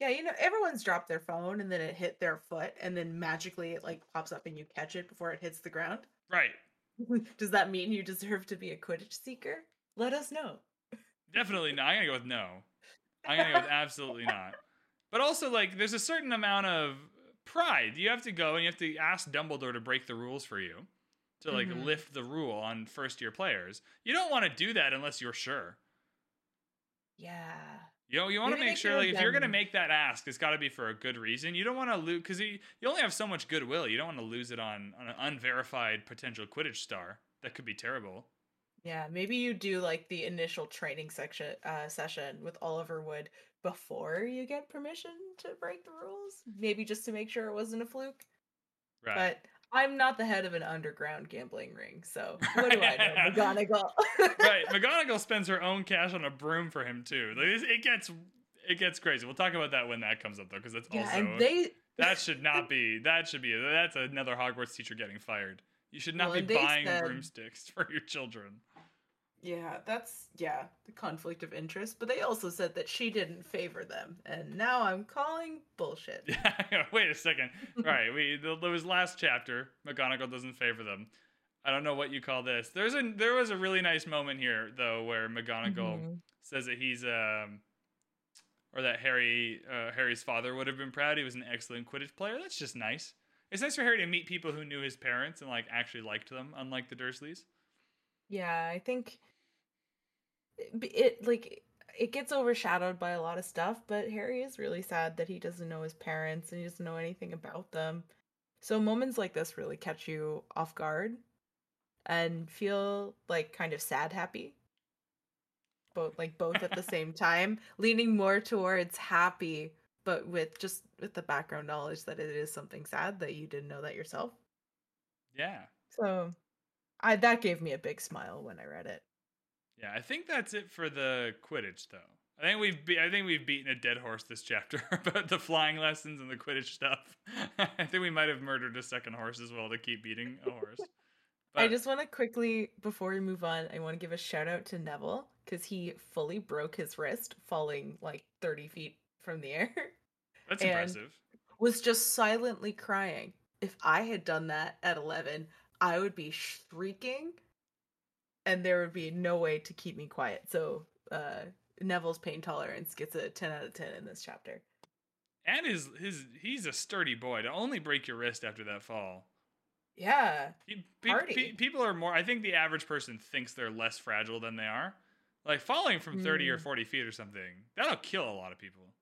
Yeah, you know, everyone's dropped their phone and then it hit their foot and then magically it like pops up and you catch it before it hits the ground. Right. Does that mean you deserve to be a Quidditch seeker? Let us know. Definitely not. I'm gonna go with no. I'm gonna go with absolutely not. But also, like, there's a certain amount of pride. You have to go and you have to ask Dumbledore to break the rules for you, to like Mhm. lift the rule on first year players. You don't want to do that unless you're sure. Yeah. You know, you want to make sure, like, if you're gonna make that ask, it's got to be for a good reason. You don't want to lose because you, you only have so much goodwill. You don't want to lose it on, on an unverified potential Quidditch star. That could be terrible. Yeah, maybe you do like the initial training section uh, session with Oliver Wood before you get permission to break the rules. Maybe just to make sure it wasn't a fluke. Right. But I'm not the head of an underground gambling ring, so what do I know, McGonagall? right. McGonagall spends her own cash on a broom for him too. Like, it gets it gets crazy. We'll talk about that when that comes up though, because that's yeah, also and they that should not be. That should be. That's another Hogwarts teacher getting fired. You should not Well, be buying said- broomsticks for your children. Yeah, that's yeah, the conflict of interest. But they also said that she didn't favor them, and now I'm calling bullshit. Yeah. Wait a second. Right. We there was last chapter. McGonagall doesn't favor them. I don't know what you call this. There's a there was a really nice moment here though where McGonagall Mhm. says that he's um or that Harry uh, Harry's father would have been proud. He was an excellent Quidditch player. That's just nice. It's nice for Harry to meet people who knew his parents and like actually liked them, unlike the Dursleys. Yeah, I think it, like it gets overshadowed by a lot of stuff, but Harry is really sad that he doesn't know his parents and he doesn't know anything about them. So moments like this really catch you off guard and feel like kind of sad happy. Both like both at the same time, leaning more towards happy, but with just with the background knowledge that it is something sad that you didn't know that yourself. Yeah. So I that gave me a big smile when I read it. Yeah, I think that's it for the Quidditch, though. I think we've be- I think we've beaten a dead horse this chapter about the flying lessons and the Quidditch stuff. I think we might have murdered a second horse as well to keep beating a horse. I just want to quickly, before we move on, I want to give a shout out to Neville because he fully broke his wrist falling like 30 feet from the air. that's impressive. Was just silently crying. If I had done that at 11, I would be shrieking and there would be no way to keep me quiet. So, uh, Neville's pain tolerance gets a 10 out of 10 in this chapter. And his his he's a sturdy boy. To only break your wrist after that fall. Yeah. Pe- pe- pe- people are more. I think the average person thinks they're less fragile than they are. Like falling from thirty or Mm. forty feet or something, that'll kill a lot of people.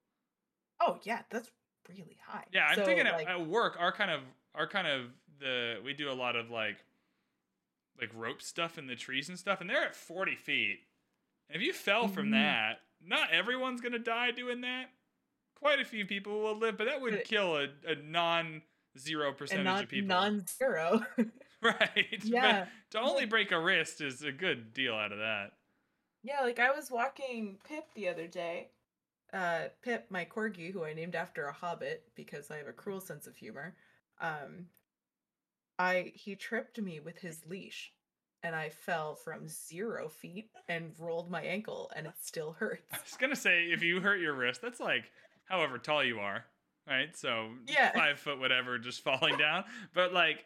Oh, yeah, that's really high. Yeah, I'm So, thinking at, at work, our kind of our kind of the we do a lot of like like rope stuff in the trees and stuff, and they're at 40 feet. If you fell from Mhm. that, not everyone's gonna die doing that. Quite a few people will live, but that would kill a, a non zero percentage not of people. non-zero. right. Yeah. But to only break a wrist is a good deal out of that. Yeah, like I was walking Pip the other day. Uh, Pip, my corgi, who I named after a hobbit because I have a cruel sense of humor. Um, I he tripped me with his leash, and I fell from zero feet and rolled my ankle, and it still hurts. I was gonna say if you hurt your wrist, that's like however tall you are, right? So Yeah. five foot whatever, just falling down. But like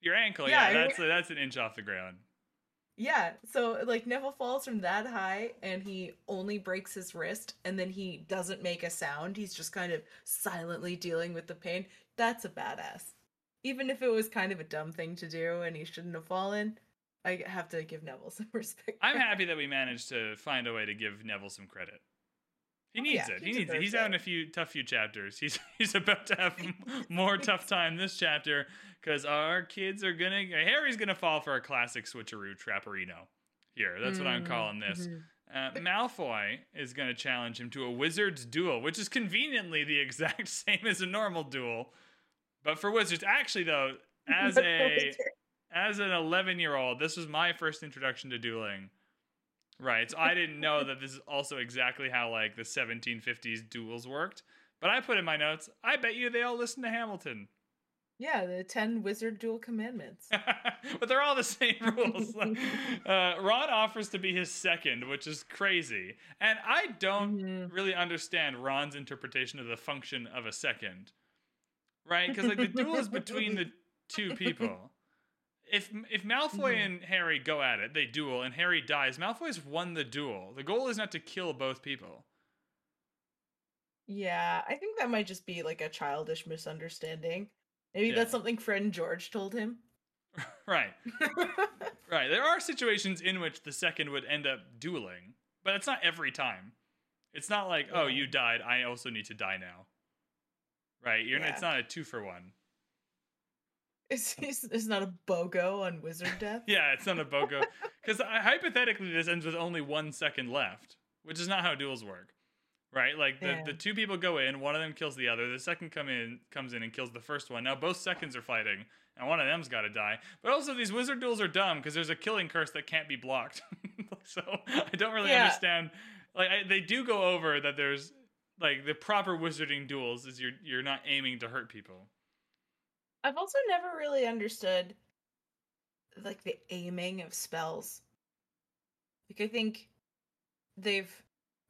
your ankle, Yeah, yeah, that's that's an inch off the ground. Yeah, so like Neville falls from that high and he only breaks his wrist and then he doesn't make a sound. He's just kind of silently dealing with the pain. That's a badass. Even if it was kind of a dumb thing to do and he shouldn't have fallen, I have to give Neville some respect. I'm happy that we managed to find a way to give Neville some credit. He Oh, needs yeah, it. he needs it. He's having a few tough few chapters. He's he's about to have more tough time this chapter because our kids are gonna Harry's gonna fall for a classic switcheroo trapperino. Here, that's what I'm Mm, calling this. mhm. Uh, Malfoy is going to challenge him to a wizard's duel, which is conveniently the exact same as a normal duel, but for wizards. Actually, though, as a as an 11 year old, this was my first introduction to dueling. Right, so I didn't know that this is also exactly how like the 1750s duels worked. But I put in my notes. I bet you they all listen to Hamilton. yeah, the 10 wizard duel commandments. but they're all the same rules. uh, Ron offers to be his second, which is crazy. And I don't Mhm. really understand Ron's interpretation of the function of a second. Right? Because like the duel is between the two people. If if Malfoy Mhm. and Harry go at it, they duel, and Harry dies. Malfoy's won the duel. The goal is not to kill both people. Yeah, I think that might just be like a childish misunderstanding. Maybe Yeah. that's something friend George told him. right. Right. There are situations in which the second would end up dueling, but it's not every time. It's not like, oh, you died. I also need to die now. Right? You're. It's not a two for one. It's, it's, it's not a BOGO on wizard death. Yeah, it's not a BOGO. Because hypothetically, this ends with only one second left, which is not how duels work. Right? Like the, Yeah. the two people go in, one of them kills the other. The second come in comes in and kills the first one. Now both seconds are fighting, and one of them's got to die. But also, these wizard duels are dumb because there's a killing curse that can't be blocked. so I don't really Yeah. understand. Like I, they do go over that there's like the proper wizarding duels is you're you're not aiming to hurt people. I've also never really understood like the aiming of spells. Like I think they've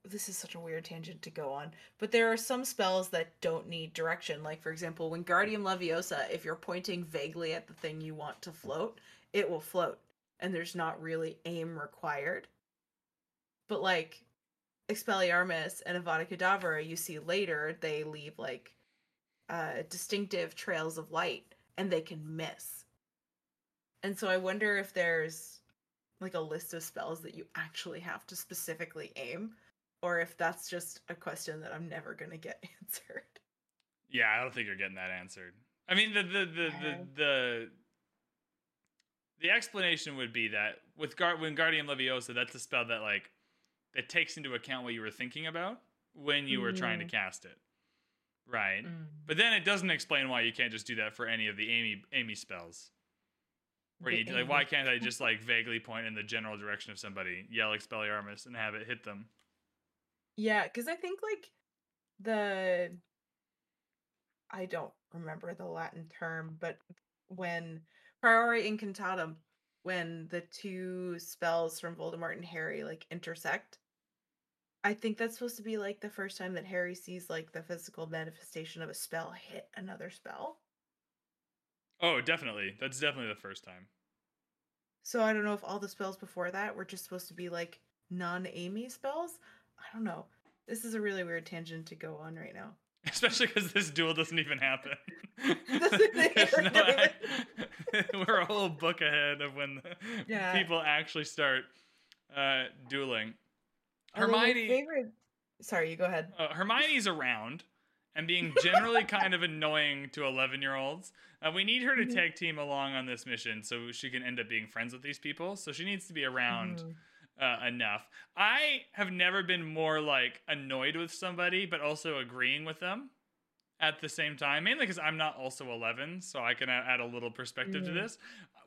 this is such a weird tangent to go on, but there are some spells that don't need direction. Like for example, Wingardium Leviosa, if you're pointing vaguely at the thing you want to float, it will float and there's not really aim required. But like Expelliarmus and Avada Kedavra, you see later, they leave like uh, distinctive trails of light and they can miss. And so I wonder if there's like a list of spells that you actually have to specifically aim or if that's just a question that I'm never going to get answered. Yeah, I don't think you're getting that answered. I mean, the the the the the, the explanation would be that with Gar- Wingardium Leviosa, that's a spell that like that takes into account what you were thinking about when you were trying to Mhm. cast it, right? But then it doesn't explain why you can't just do that for any of the Amy Amy spells. Where The you like, why can't I just like vaguely point in the general direction of somebody, yell Expelliarmus, and have it hit them? Yeah, because I think like the I don't remember the Latin term, but when Priori Incantatem, when the two spells from Voldemort and Harry like intersect, I think that's supposed to be like the first time that Harry sees like the physical manifestation of a spell hit another spell. Oh, definitely. That's definitely the first time. So I don't know if all the spells before that were just supposed to be like non-Amy spells. I don't know. This is a really weird tangent to go on right now. Especially because this duel doesn't even happen. Doesn't There's no do We're a whole book ahead of when the Yeah. people actually start uh, dueling. Hermione, favorite. Sorry, you go ahead. uh, Hermione's around and being generally kind of annoying to 11 year olds. Uh, we need her to Mhm. tag team along on this mission so she can end up being friends with these people. So she needs to be around Mhm. uh, enough. I have never been more like annoyed with somebody, but also agreeing with them at the same time. Mainly because I'm not also 11, so I can add a little perspective to Mhm. this.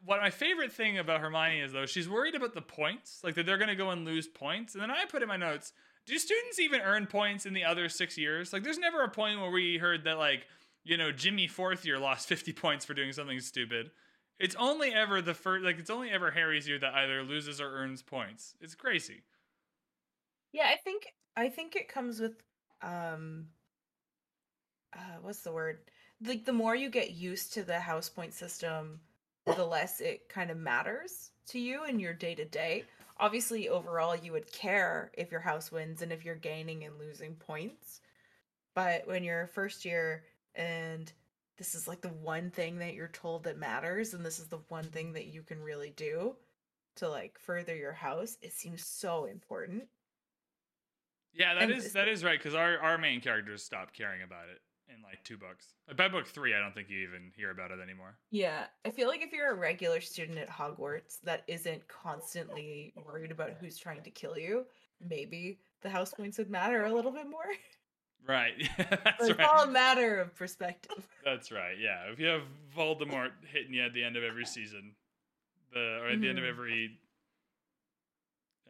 What my favorite thing about Hermione is though, she's worried about the points, like that they're going to go and lose points. And then I put in my notes, do students even earn points in the other six years? Like, there's never a point where we heard that like. You know, Jimmy fourth year lost 50 points for doing something stupid. It's only ever the first, like, it's only ever Harry's year that either loses or earns points. It's crazy. Yeah, I think I think it comes with um uh what's the word? Like the more you get used to the house point system, the less it kind of matters to you in your day to day. Obviously, overall you would care if your house wins and if you're gaining and losing points. But when you're first year and this is like the one thing that you're told that matters and this is the one thing that you can really do to like further your house, it seems so important. Yeah, that And is that is right because our our main characters stopped caring about it in like two books. By book three, I don't think you even hear about it anymore. Yeah, I feel like if you're a regular student at Hogwarts that isn't constantly worried about who's trying to kill you, maybe the house points would matter a little bit more. Right. That's it's all a matter of perspective. That's right. Yeah. If you have Voldemort hitting you at the end of every season, the or at the end of Mhm. every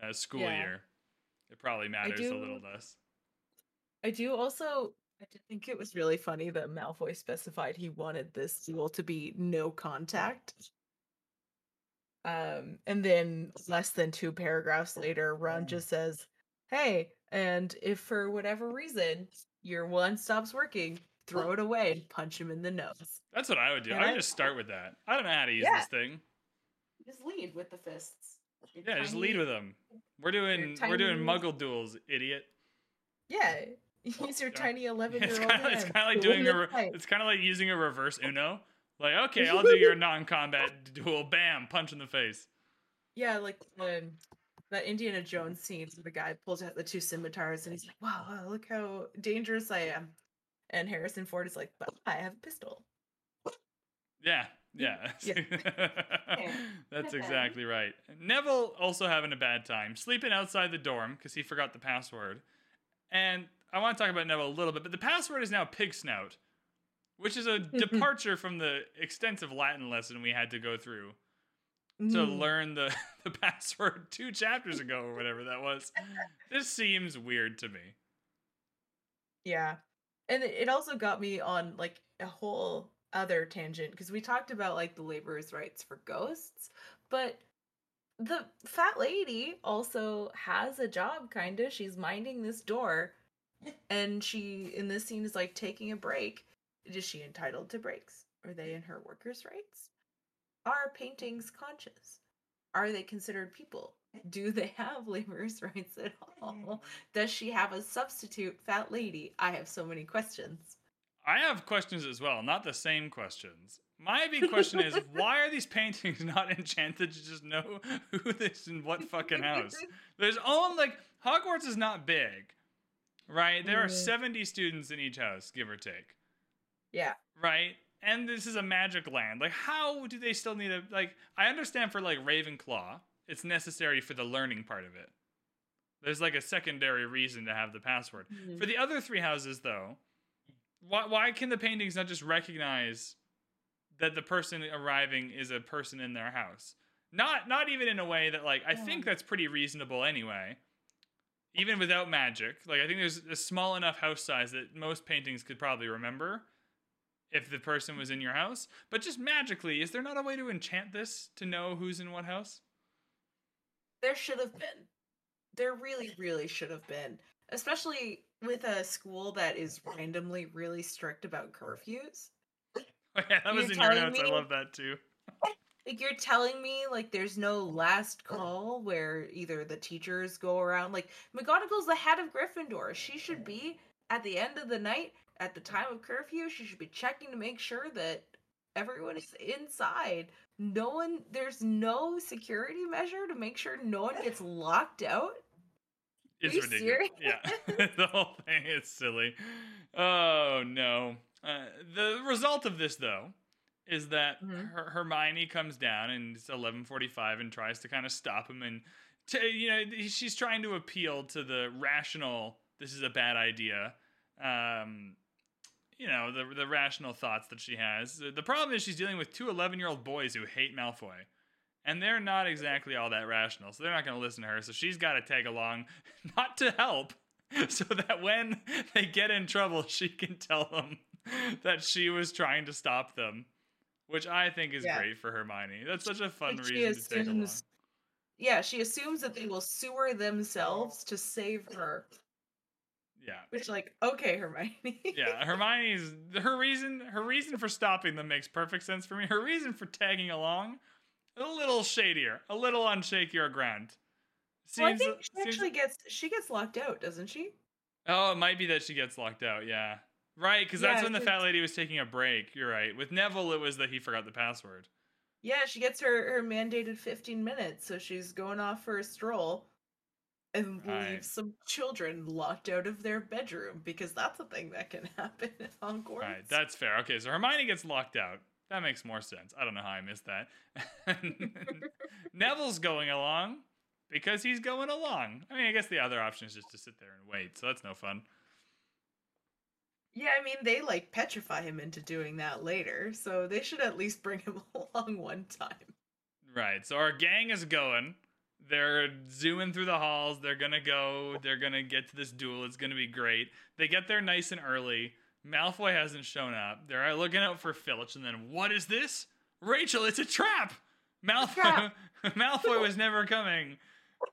uh, school Yeah. year, it probably matters a little less. I do also I did think it was really funny that Malfoy specified he wanted this duel to be no contact. Um, and then less than two paragraphs later, Ron Mm. just says, Hey, and if for whatever reason your one stops working, throw it away and punch him in the nose. That's what I would do. Yeah, I would I- just start with that. I don't know how to use Yeah. this thing. Just lead with the fists. Your Yeah, just lead with them. We're doing we're doing tiny- Muggle duels, idiot. Yeah, use your Yeah. tiny eleven year It's old. kind of it's kind of like doing a re- it's kind of like using a reverse Uno. Like, okay, I'll do your non-combat duel. Bam, punch in the face. Yeah, like um, that Indiana Jones scene where the guy pulls out the two scimitars and he's like, "Wow, wow, look how dangerous I am," and Harrison Ford is like, "But I have a pistol." Yeah, yeah. Yeah. That's exactly right. Neville also having a bad time, sleeping outside the dorm because he forgot the password. And I want to talk about Neville a little bit, but the password is now pig snout, which is a departure from the extensive Latin lesson we had to go through to Mm. learn the, the password two chapters ago or whatever that was. This seems weird to me. Yeah. And it it also got me on like a whole other tangent because we talked about like the laborers' rights for ghosts, but the fat lady also has a job kind of. She's minding this door and she in this scene is like taking a break. Is she entitled to breaks? Are they in her workers' rights? Are paintings conscious? Are they considered people? Do they have laborers' rights at all? Does she have a substitute fat lady? I have so many questions. I have questions as well, not the same questions. My big question is why are these paintings not enchanted to just know who this in what fucking house? There's only like Hogwarts is not big, right? There are Mm. 70 students in each house, give or take, Yeah. right? And this is a magic land. Like, how do they still need a like? I understand for like Ravenclaw, it's necessary for the learning part of it. There's like a secondary reason to have the password. For the other three houses, though, why why can the paintings not just recognize that the person arriving is a person in their house? Not not even in a way that like I think that's pretty reasonable anyway. Even without magic, like I think there's a small enough house size that most paintings could probably remember if the person was in your house. But just magically, is there not a way to enchant this to know who's in what house? There should have been. There really, really should have been. Especially with a school that is randomly really strict about curfews. Oh, yeah, that was You're in your notes. I love that too. Like you're telling me like there's no last call where either the teachers go around like McGonagall's the head of Gryffindor. She should be at the end of the night at the time of curfew. She should be checking to make sure that everyone is inside. No one there's no security measure to make sure no one gets locked out. It's ridiculous. Yeah, the whole thing is silly. Oh no. Uh, the result of this, though, is that Mhm. Her- Hermione comes down and it's eleven forty-five and tries to kind of stop him, and to, you know she's trying to appeal to the rational. This is a bad idea. Um, you know the the rational thoughts that she has. The problem is she's dealing with two 11 year old boys who hate Malfoy. And they're not exactly all that rational, so they're not going to listen to her. So she's got to tag along, not to help, so that when they get in trouble, she can tell them that she was trying to stop them, which I think is Yeah. great for Hermione. That's such a fun Like, reason to tag along. Yeah, she assumes that they will sewer themselves to save her. Yeah. Which like, okay, Hermione. Yeah, Hermione's her reason her reason for stopping them makes perfect sense for me. Her reason for tagging along a little shadier, a little on shakier ground. well, I think she seems- actually gets she gets locked out, doesn't she? Oh, it might be that she gets locked out. Yeah, right. Because Yeah, that's when the fat lady was taking a break. You're right. With Neville, it was that he forgot the password. Yeah, she gets her her mandated 15 minutes, so she's going off for a stroll and Right. leaves some children locked out of their bedroom because that's a thing that can happen at Hogwarts. Right, that's fair. Okay, so Hermione gets locked out. That makes more sense. I don't know how I missed that. Neville's going along because he's going along. I mean, I guess the other option is just to sit there and wait, so that's no fun. Yeah, I mean they like petrify him into doing that later, so they should at least bring him along one time. Right, so our gang is going. They're zooming through the halls. They're gonna go. They're gonna get to this duel. It's gonna be great. They get there nice and early. Malfoy hasn't shown up. They're looking out for Filch, and then what is this? Rachel, it's a trap. Malfoy, trap. Malfoy was never coming.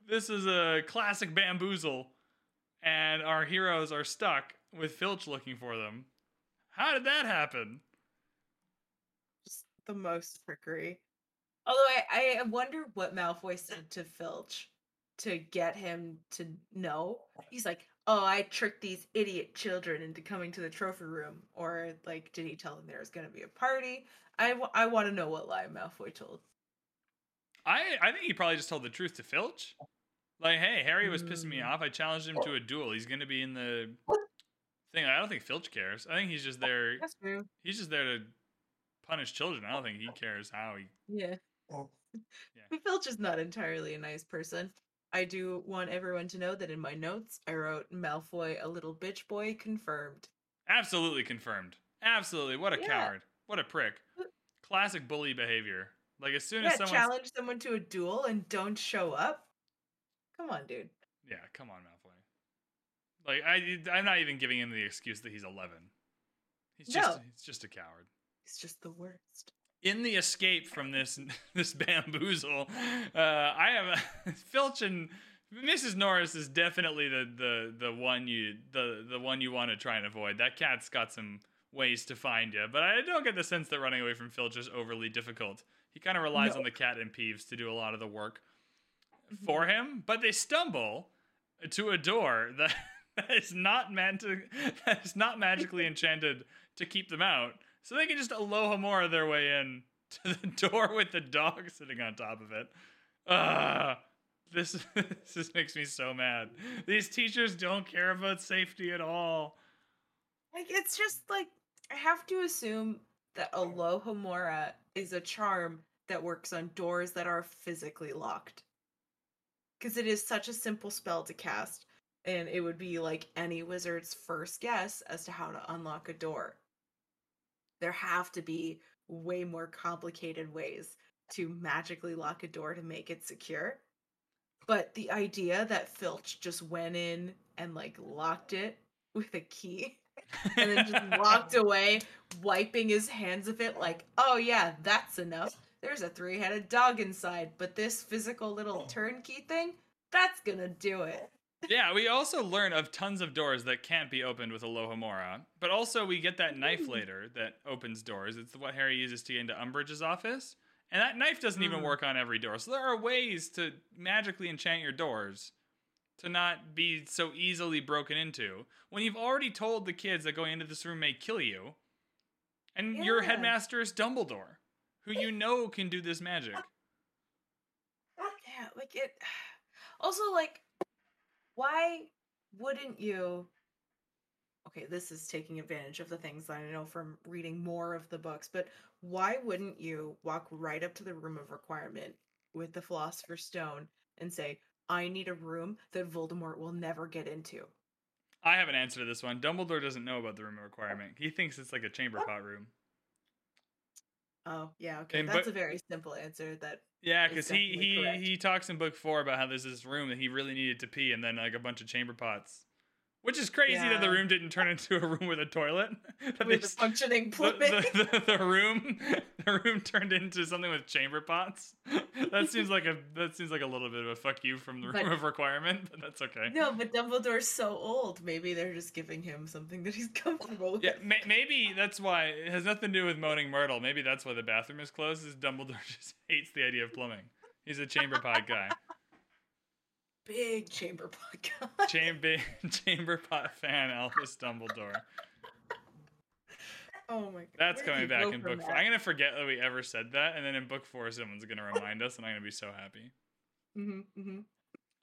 This is a classic bamboozle, and our heroes are stuck with Filch looking for them. How did that happen? Just the most trickery. Although I, I wonder what Malfoy said to Filch to get him to know. He's like, "Oh, I tricked these idiot children into coming to the trophy room," or like, did he tell them there was going to be a party? I, w- I want to know what lie Malfoy told. I I think he probably just told the truth to Filch. Like, hey, Harry was pissing me Mm. off. I challenged him to a duel. He's gonna be in the thing. I don't think Filch cares. I think he's just oh, there. That's true. He's just there to punish children. I don't think he cares how he. Yeah. Oh. Yeah. Filch is not entirely a nice person. I do want everyone to know that in my notes, I wrote Malfoy, a little bitch boy, confirmed. Absolutely confirmed. Absolutely. What a Yeah. coward. What a prick. Classic bully behavior. Like as soon Yeah, as someone. challenge someone to a duel and don't show up. Come on, dude. Yeah, come on, Malfoy. Like I, I'm not even giving him the excuse that he's 11. He's just, No. he's just a coward. He's just the worst. in the escape from this this bamboozle, uh, I have a Filch and Mrs. Norris is definitely the the the one you the the one you want to try and avoid. That cat's got some ways to find you, but I don't get the sense that running away from Filch is overly difficult. He kind of relies No. on the cat and Peeves to do a lot of the work for him, but they stumble to a door that, that is not meant to that is not magically enchanted to keep them out. So they can just aloha Alohomora their way in to the door with the dog sitting on top of it. Ah, this this makes me so mad. These teachers don't care about safety at all. Like it's just like I have to assume that Alohomora is a charm that works on doors that are physically locked. Because it is such a simple spell to cast, and it would be like any wizard's first guess as to how to unlock a door. There have to be way more complicated ways to magically lock a door to make it secure. But the idea that Filch just went in and like locked it with a key and then just walked away, wiping his hands of it, like, oh yeah, that's enough. There's a three headed dog inside, but this physical little turnkey thing, that's gonna do it. Yeah, we also learn of tons of doors that can't be opened with Alohomora, but also we get that knife later that opens doors. It's what Harry uses to get into Umbridge's office, and that knife doesn't even Mm. work on every door. So there are ways to magically enchant your doors to not be so easily broken into when you've already told the kids that going into this room may kill you, and your headmaster is Dumbledore, who you know can do this magic. Yeah, like it. Also, like, why wouldn't you? Okay, this is taking advantage of the things that I know from reading more of the books, but why wouldn't you walk right up to the room of requirement with the Philosopher's Stone and say, I need a room that Voldemort will never get into? I have an answer to this one. Dumbledore doesn't know about the room of requirement. He thinks it's like a chamber oh. pot room. Oh, yeah, okay. And That's but- a very simple answer that Yeah, because he he correct. he talks in book four about how there's this room that he really needed to pee, and then like a bunch of chamber pots, which is crazy that the room didn't turn into a room with a toilet. that with functioning the, plumbing. the, the, the room the room turned into something with chamber pots. that seems like a that seems like a little bit of a fuck you from the room But- of requirement, but that's okay. No, but Dumbledore's so old. Maybe they're just giving him something that he's comfortable with. Yeah, may, maybe that's why it has nothing to do with moaning Myrtle. Maybe that's why the bathroom is closed. Is Dumbledore just hates the idea of plumbing. He's a chamber pot guy. Big chamber podcast. Chamber chamber pot fan Albus Dumbledore. Oh my god. That's Where coming back in book four. I'm gonna forget that we ever said that, and then in book four, someone's gonna remind us, and I'm gonna be so happy. Mhm, mhm.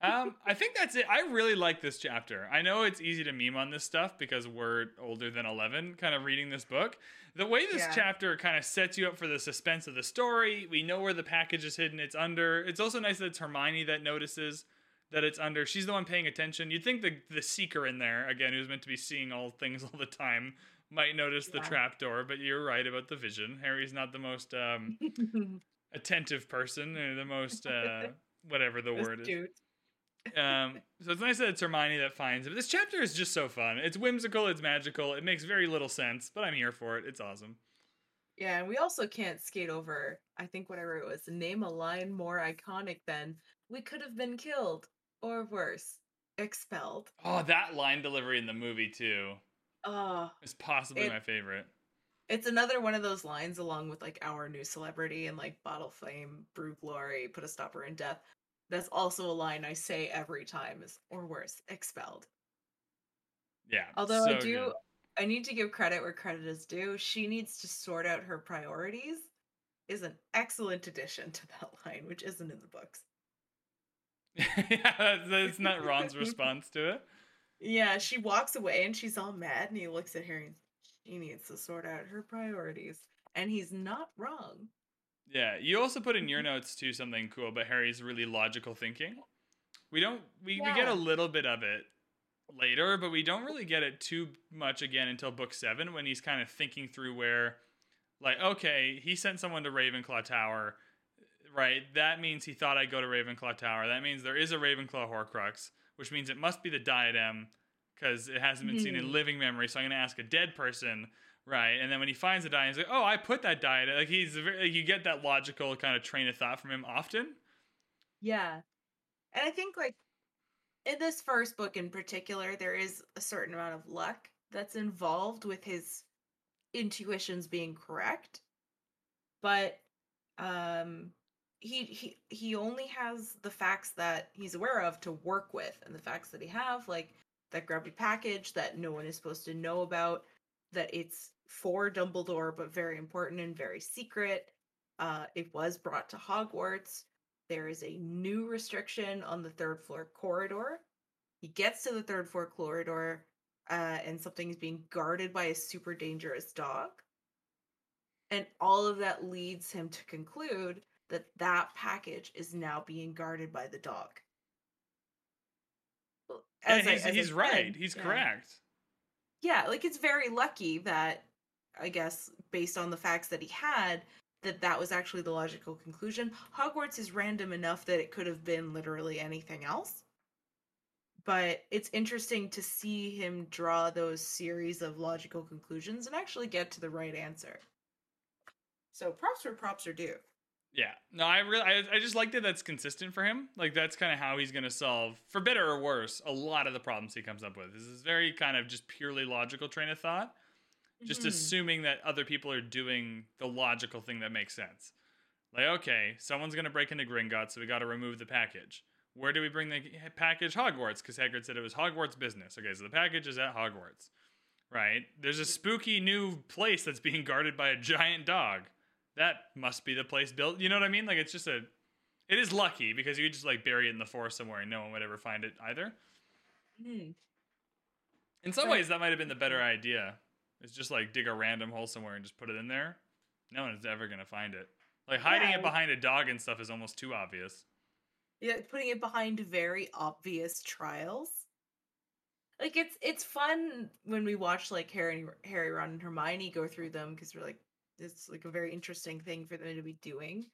Um, I think that's it. I really like this chapter. I know it's easy to meme on this stuff because we're older than 11, kind of reading this book. The way this Yeah. chapter kind of sets you up for the suspense of the story, we know where the package is hidden. It's under. It's also nice that it's Hermione that notices that it's under. She's the one paying attention. You'd think the the seeker in there, again, who's meant to be seeing all things all the time, might notice the Yeah. trapdoor, but you're right about the vision. Harry's not the most um, attentive person, or the most uh, whatever the word is um, so it's nice that it's Hermione that finds it. This chapter is just so fun. It's whimsical, it's magical, it makes very little sense, but I'm here for it. It's awesome. Yeah, and we also can't skate over. I think what I wrote was name a line more iconic than we could have been killed or worse, expelled. Oh, that line delivery in the movie too Oh, is possibly It- my favorite. it's another one of those lines along with like our new celebrity and like bottle flame, brew glory, put a stopper in death. That's also a line I say every time is or worse, expelled. Yeah. Although I do, good. I need to give credit where credit is due. She needs to sort out her priorities. Is an excellent addition to that line, which isn't in the books. Yeah, that's, that's not Ron's response to it. Yeah, she walks away and she's all mad, and he looks at her and she needs to sort out her priorities. And he's not wrong. Yeah, you also put in your notes too something cool about Harry's really logical thinking. We don't we, we get a little bit of it later, but we don't really get it too much again until book seven when he's kind of thinking through where like, okay, he sent someone to Ravenclaw Tower. Right, that means he thought I'd go to Ravenclaw Tower. That means there is a Ravenclaw Horcrux, which means it must be the diadem because it hasn't been seen in Mhm. living memory. So I'm going to ask a dead person, right? And then when he finds the diadem, he's like, "Oh, I put that diadem." Like he's very, like, you get that logical kind of train of thought from him often. Yeah. And I think like in this first book in particular, there is a certain amount of luck that's involved with his intuitions being correct. But um he he he only has the facts that he's aware of to work with and the facts that he have like that grubby package that no one is supposed to know about that it's for Dumbledore but very important and very secret. Uh it was brought to Hogwarts there is a new restriction on the third floor corridor. He gets to the third floor corridor, uh, and something is being guarded by a super dangerous dog. And all of that leads him to conclude that that package is now being guarded by the dog. And as I- he's, I he's right. He's yeah. correct. Yeah, like it's very lucky that I guess based on the facts that he had that that was actually the logical conclusion. Hogwarts is random enough that it could have been literally anything else. But it's interesting to see him draw those series of logical conclusions and actually get to the right answer. So props where props are due. Yeah. No, I really, I, I just like that that's consistent for him. Like that's kind of how he's gonna solve, for better or worse, a lot of the problems he comes up with. This is very kind of just purely logical train of thought. Just Mhm. assuming that other people are doing the logical thing that makes sense. Like, okay, someone's gonna break into Gringotts, so we got to remove the package. Where do we bring the package? Hogwarts, because Hagrid said it was Hogwarts business. Okay, so the package is at Hogwarts, right? There's a spooky new place that's being guarded by a giant dog. That must be the place built. You know what I mean? Like, it's just a. It is lucky because you could just like bury it in the forest somewhere and no one would ever find it either. Mhm. In some ways, that might have been the better idea. It's just like dig a random hole somewhere and just put it in there. No one's ever gonna find it. Like hiding Yeah. it behind a dog and stuff is almost too obvious. Yeah, putting it behind very obvious trials. Like it's it's fun when we watch like Harry, Harry, Ron, and Hermione go through them because we're like it's like a very interesting thing for them to be doing.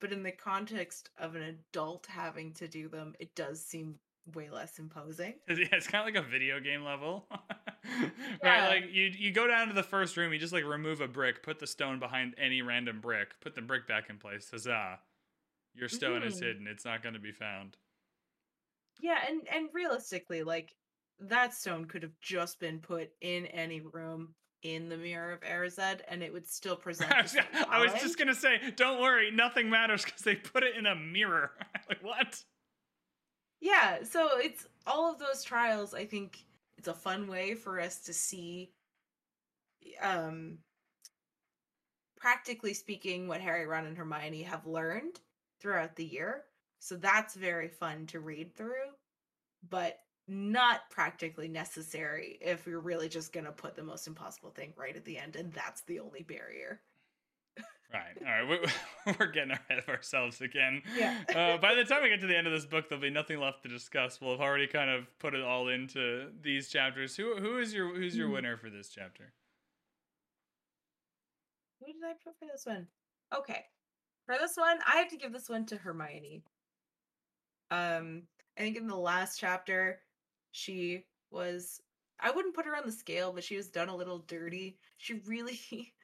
But in the context of an adult having to do them, it does seem way less imposing. Yeah, it's kind of like a video game level, Yeah. right? Like you you go down to the first room, you just like remove a brick, put the stone behind any random brick, put the brick back in place. Huzzah! Your stone is Mhm. hidden; it's not going to be found. Yeah, and and realistically, like that stone could have just been put in any room in the mirror of Erised, and it would still present. I was, I was just gonna say, don't worry, nothing matters because they put it in a mirror. like what? Yeah, so it's all of those trials. I think it's a fun way for us to see, um, practically speaking, what Harry, Ron, and Hermione have learned throughout the year. So that's very fun to read through, but not practically necessary if you're really just gonna put the most impossible thing right at the end, and that's the only barrier. Right. All right. We, we're getting ahead of ourselves again. Yeah. Uh, by the time we get to the end of this book, there'll be nothing left to discuss. We'll have already kind of put it all into these chapters. Who who is your who's your Hmm. winner for this chapter? Who did I put for this one? Okay. For this one, I have to give this one to Hermione. Um, I think in the last chapter, she was I wouldn't put her on the scale, but she was done a little dirty. She really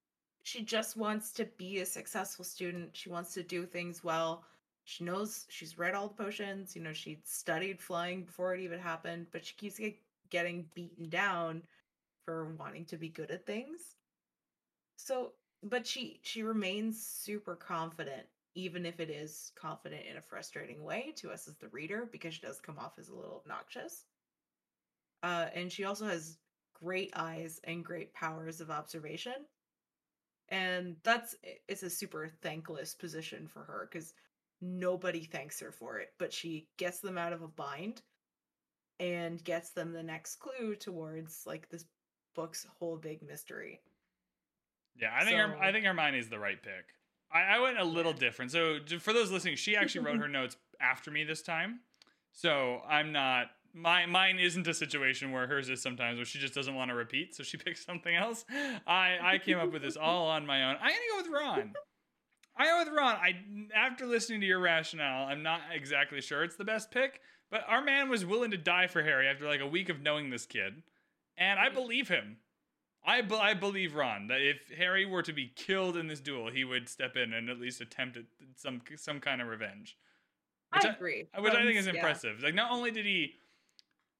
she just wants to be a successful student. She wants to do things well. She knows she's read all the potions, you know, she studied flying before it even happened, but she keeps get, getting beaten down for wanting to be good at things. So, but she she remains super confident even if it is confident in a frustrating way to us as the reader because she does come off as a little obnoxious. Uh and she also has great eyes and great powers of observation. And that's it's a super thankless position for her cuz nobody thanks her for it, but she gets them out of a bind and gets them the next clue towards like this book's whole big mystery. Yeah, I think her, I So- think Hermione's the right pick. I, I went a little Yeah. different. So for those listening, she actually wrote her notes after me this time. So I'm not my mine isn't a situation where hers is sometimes where she just doesn't want to repeat, so she picks something else. I I came up with this all on my own. I'm gonna go with Ron. I go with Ron. I after listening to your rationale, I'm not exactly sure it's the best pick, but our man was willing to die for Harry after like a week of knowing this kid, and I believe him. I, be- I believe Ron that if Harry were to be killed in this duel, he would step in and at least attempt at some some kind of revenge, Which I I- agree. which I think is um, yeah. impressive. Like not only did he,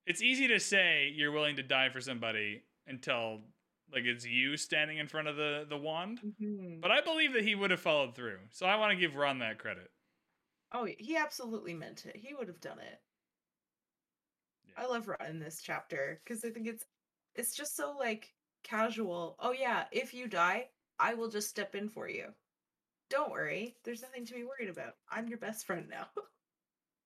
it's easy to say you're willing to die for somebody until like it's you standing in front of the the wand, Mhm. but I believe that he would have followed through. So I want to give Ron that credit. Oh, he absolutely meant it. He would have done it. Yeah. I love Ron in this chapter because I think it's it's just so like casual. Oh yeah, if you die, I will just step in for you. Don't worry, there's nothing to be worried about. I'm your best friend now.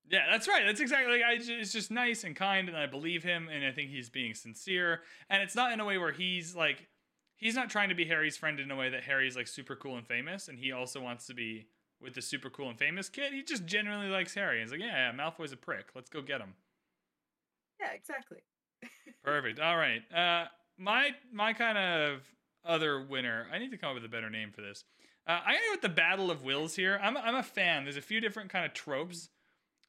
Yeah, that's right. That's exactly like I. It's just nice and kind, and I believe him, and I think he's being sincere. And it's not in a way where he's like, he's not trying to be Harry's friend in a way that Harry's like super cool and famous, and he also wants to be with the super cool and famous kid. He just genuinely likes Harry. He's like, yeah, yeah, Malfoy's a prick. Let's go get him. yeah, exactly. Perfect. All right. Uh, my my kind of other winner. I need to come up with a better name for this. Uh, gonna go with the Battle of Wills here. I'm I'm a fan. There's a few different kind of tropes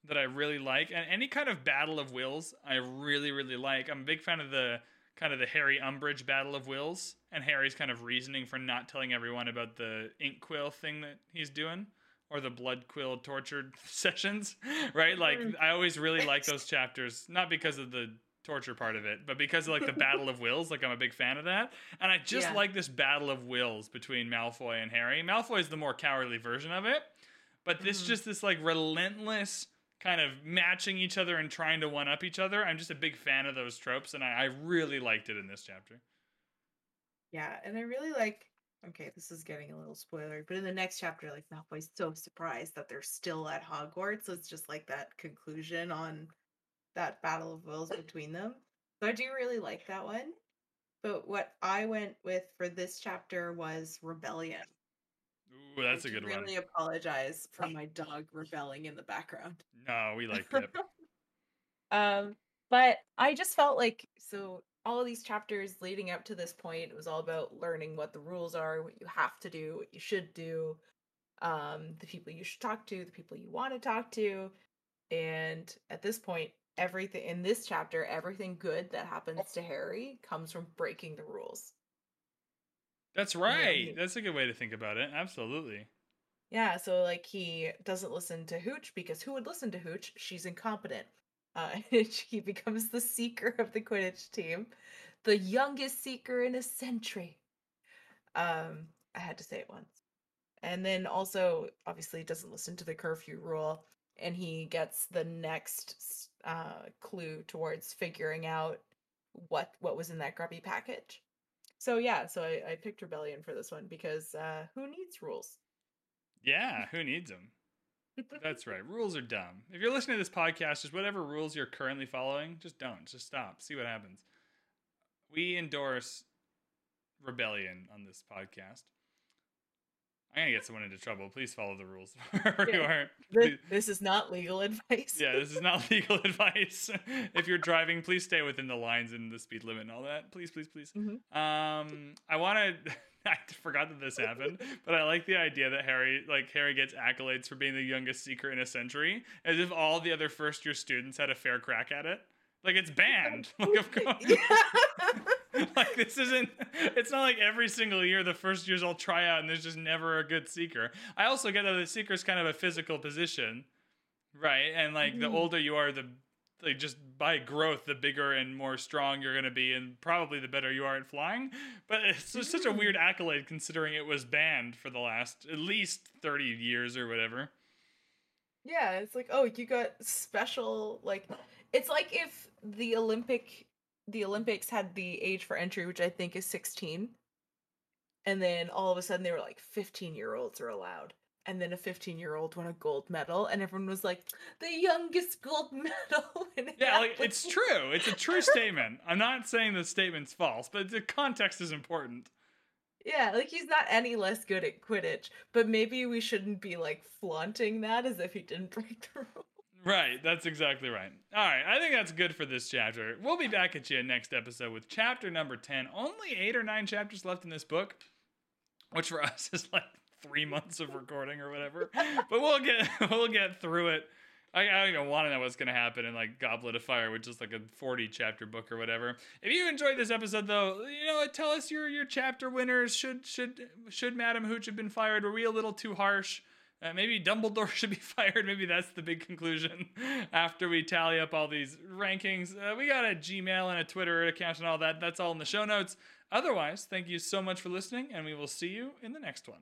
that I really like, and any kind of Battle of Wills I really really like. I'm a big fan of the kind of the Harry Umbridge Battle of Wills and Harry's kind of reasoning for not telling everyone about the ink quill thing that he's doing or the blood quill tortured sessions, right? Like Mhm. I always really like those chapters, not because of the torture part of it, but because of like the battle of wills, like I'm a big fan of that. And I just Yeah. like this battle of wills between Malfoy and Harry. Malfoy is the more cowardly version of it, but this Mhm. just this like relentless kind of matching each other and trying to one up each other. I'm just a big fan of those tropes, and I, I really liked it in this chapter. Yeah, and I really like. Okay, this is getting a little spoiler, but in the next chapter, like Malfoy's so surprised that they're still at Hogwarts. So it's just like that conclusion on that battle of wills between them. So I do really like that one. But what I went with for this chapter was rebellion. Ooh, that's I a good do one. really apologize for my dog rebelling in the background. No, we like Pip. Um, but I just felt like so all of these chapters leading up to this point it was all about learning what the rules are, what you have to do, what you should do, um, the people you should talk to, the people you want to talk to, and at this point, everything in this chapter, everything good that happens to Harry comes from breaking the rules. That's right. That's a good way to think about it. Absolutely. Yeah, so like he doesn't listen to Hooch because who would listen to Hooch? She's incompetent. Uh, he becomes the seeker of the Quidditch team, the youngest seeker in a century. Um, I had to say it once. And then also, obviously, doesn't listen to the curfew rule, and he gets the next uh, clue towards figuring out what what was in that grubby package. So yeah, so I, I picked Rebellion for this one because uh, who needs rules? Yeah, who needs them? That's right. Rules are dumb. If you're listening to this podcast, just whatever rules you're currently following, just don't. Just stop. See what happens. We endorse rebellion on this podcast. I'm gonna get someone into trouble. Please follow the rules wherever you are. Please- this is not legal advice. yeah, this is not legal advice. if you're driving, please stay within the lines and the speed limit and all that. Please, please, please. Mhm. Um, I want to. I forgot that this happened, but I like the idea that Harry, like Harry, gets accolades for being the youngest seeker in a century, as if all the other first year students had a fair crack at it. Like it's banned. Like of course. like this isn't it's not like every single year the first years all try out and there's just never a good seeker i also get that the seeker is kind of a physical position right and like the Mhm. older you are the like just by growth the bigger and more strong you're going to be and probably the better you are at flying but it's just such a Mm. weird accolade considering it was banned for the last at least 30 years or whatever yeah, it's like, oh, you got special like it's like if the Olympic the Olympics had the age for entry, which I think is 16. And then all of a sudden they were like 15 year olds are allowed. and then a 15 year old won a gold medal and everyone was like the youngest gold medal yeah like it's true. It's a true statement. I'm not saying the statement's false but the context is important. Yeah like he's not any less good at quidditch but maybe we shouldn't be like flaunting that as if he didn't break the rule Right, that's exactly right. All right, I think that's good for this chapter. We'll be back at you next episode with chapter number 10. Only eight or nine chapters left in this book, which for us is like three months of recording or whatever. but we'll get we'll get through it. I, I don't even want to know what's going to happen in like Goblet of Fire, which is like a 40 chapter book or whatever. If you enjoyed this episode, though, you know, tell us your your chapter winners. Should should should Madam Hooch have been fired? Were we a little too harsh? Uh, maybe Dumbledore should be fired. Maybe that's the big conclusion after we tally up all these rankings. Uh, we got a Gmail and a Twitter account and all that. That's all in the show notes. Otherwise, thank you so much for listening, and we will see you in the next one.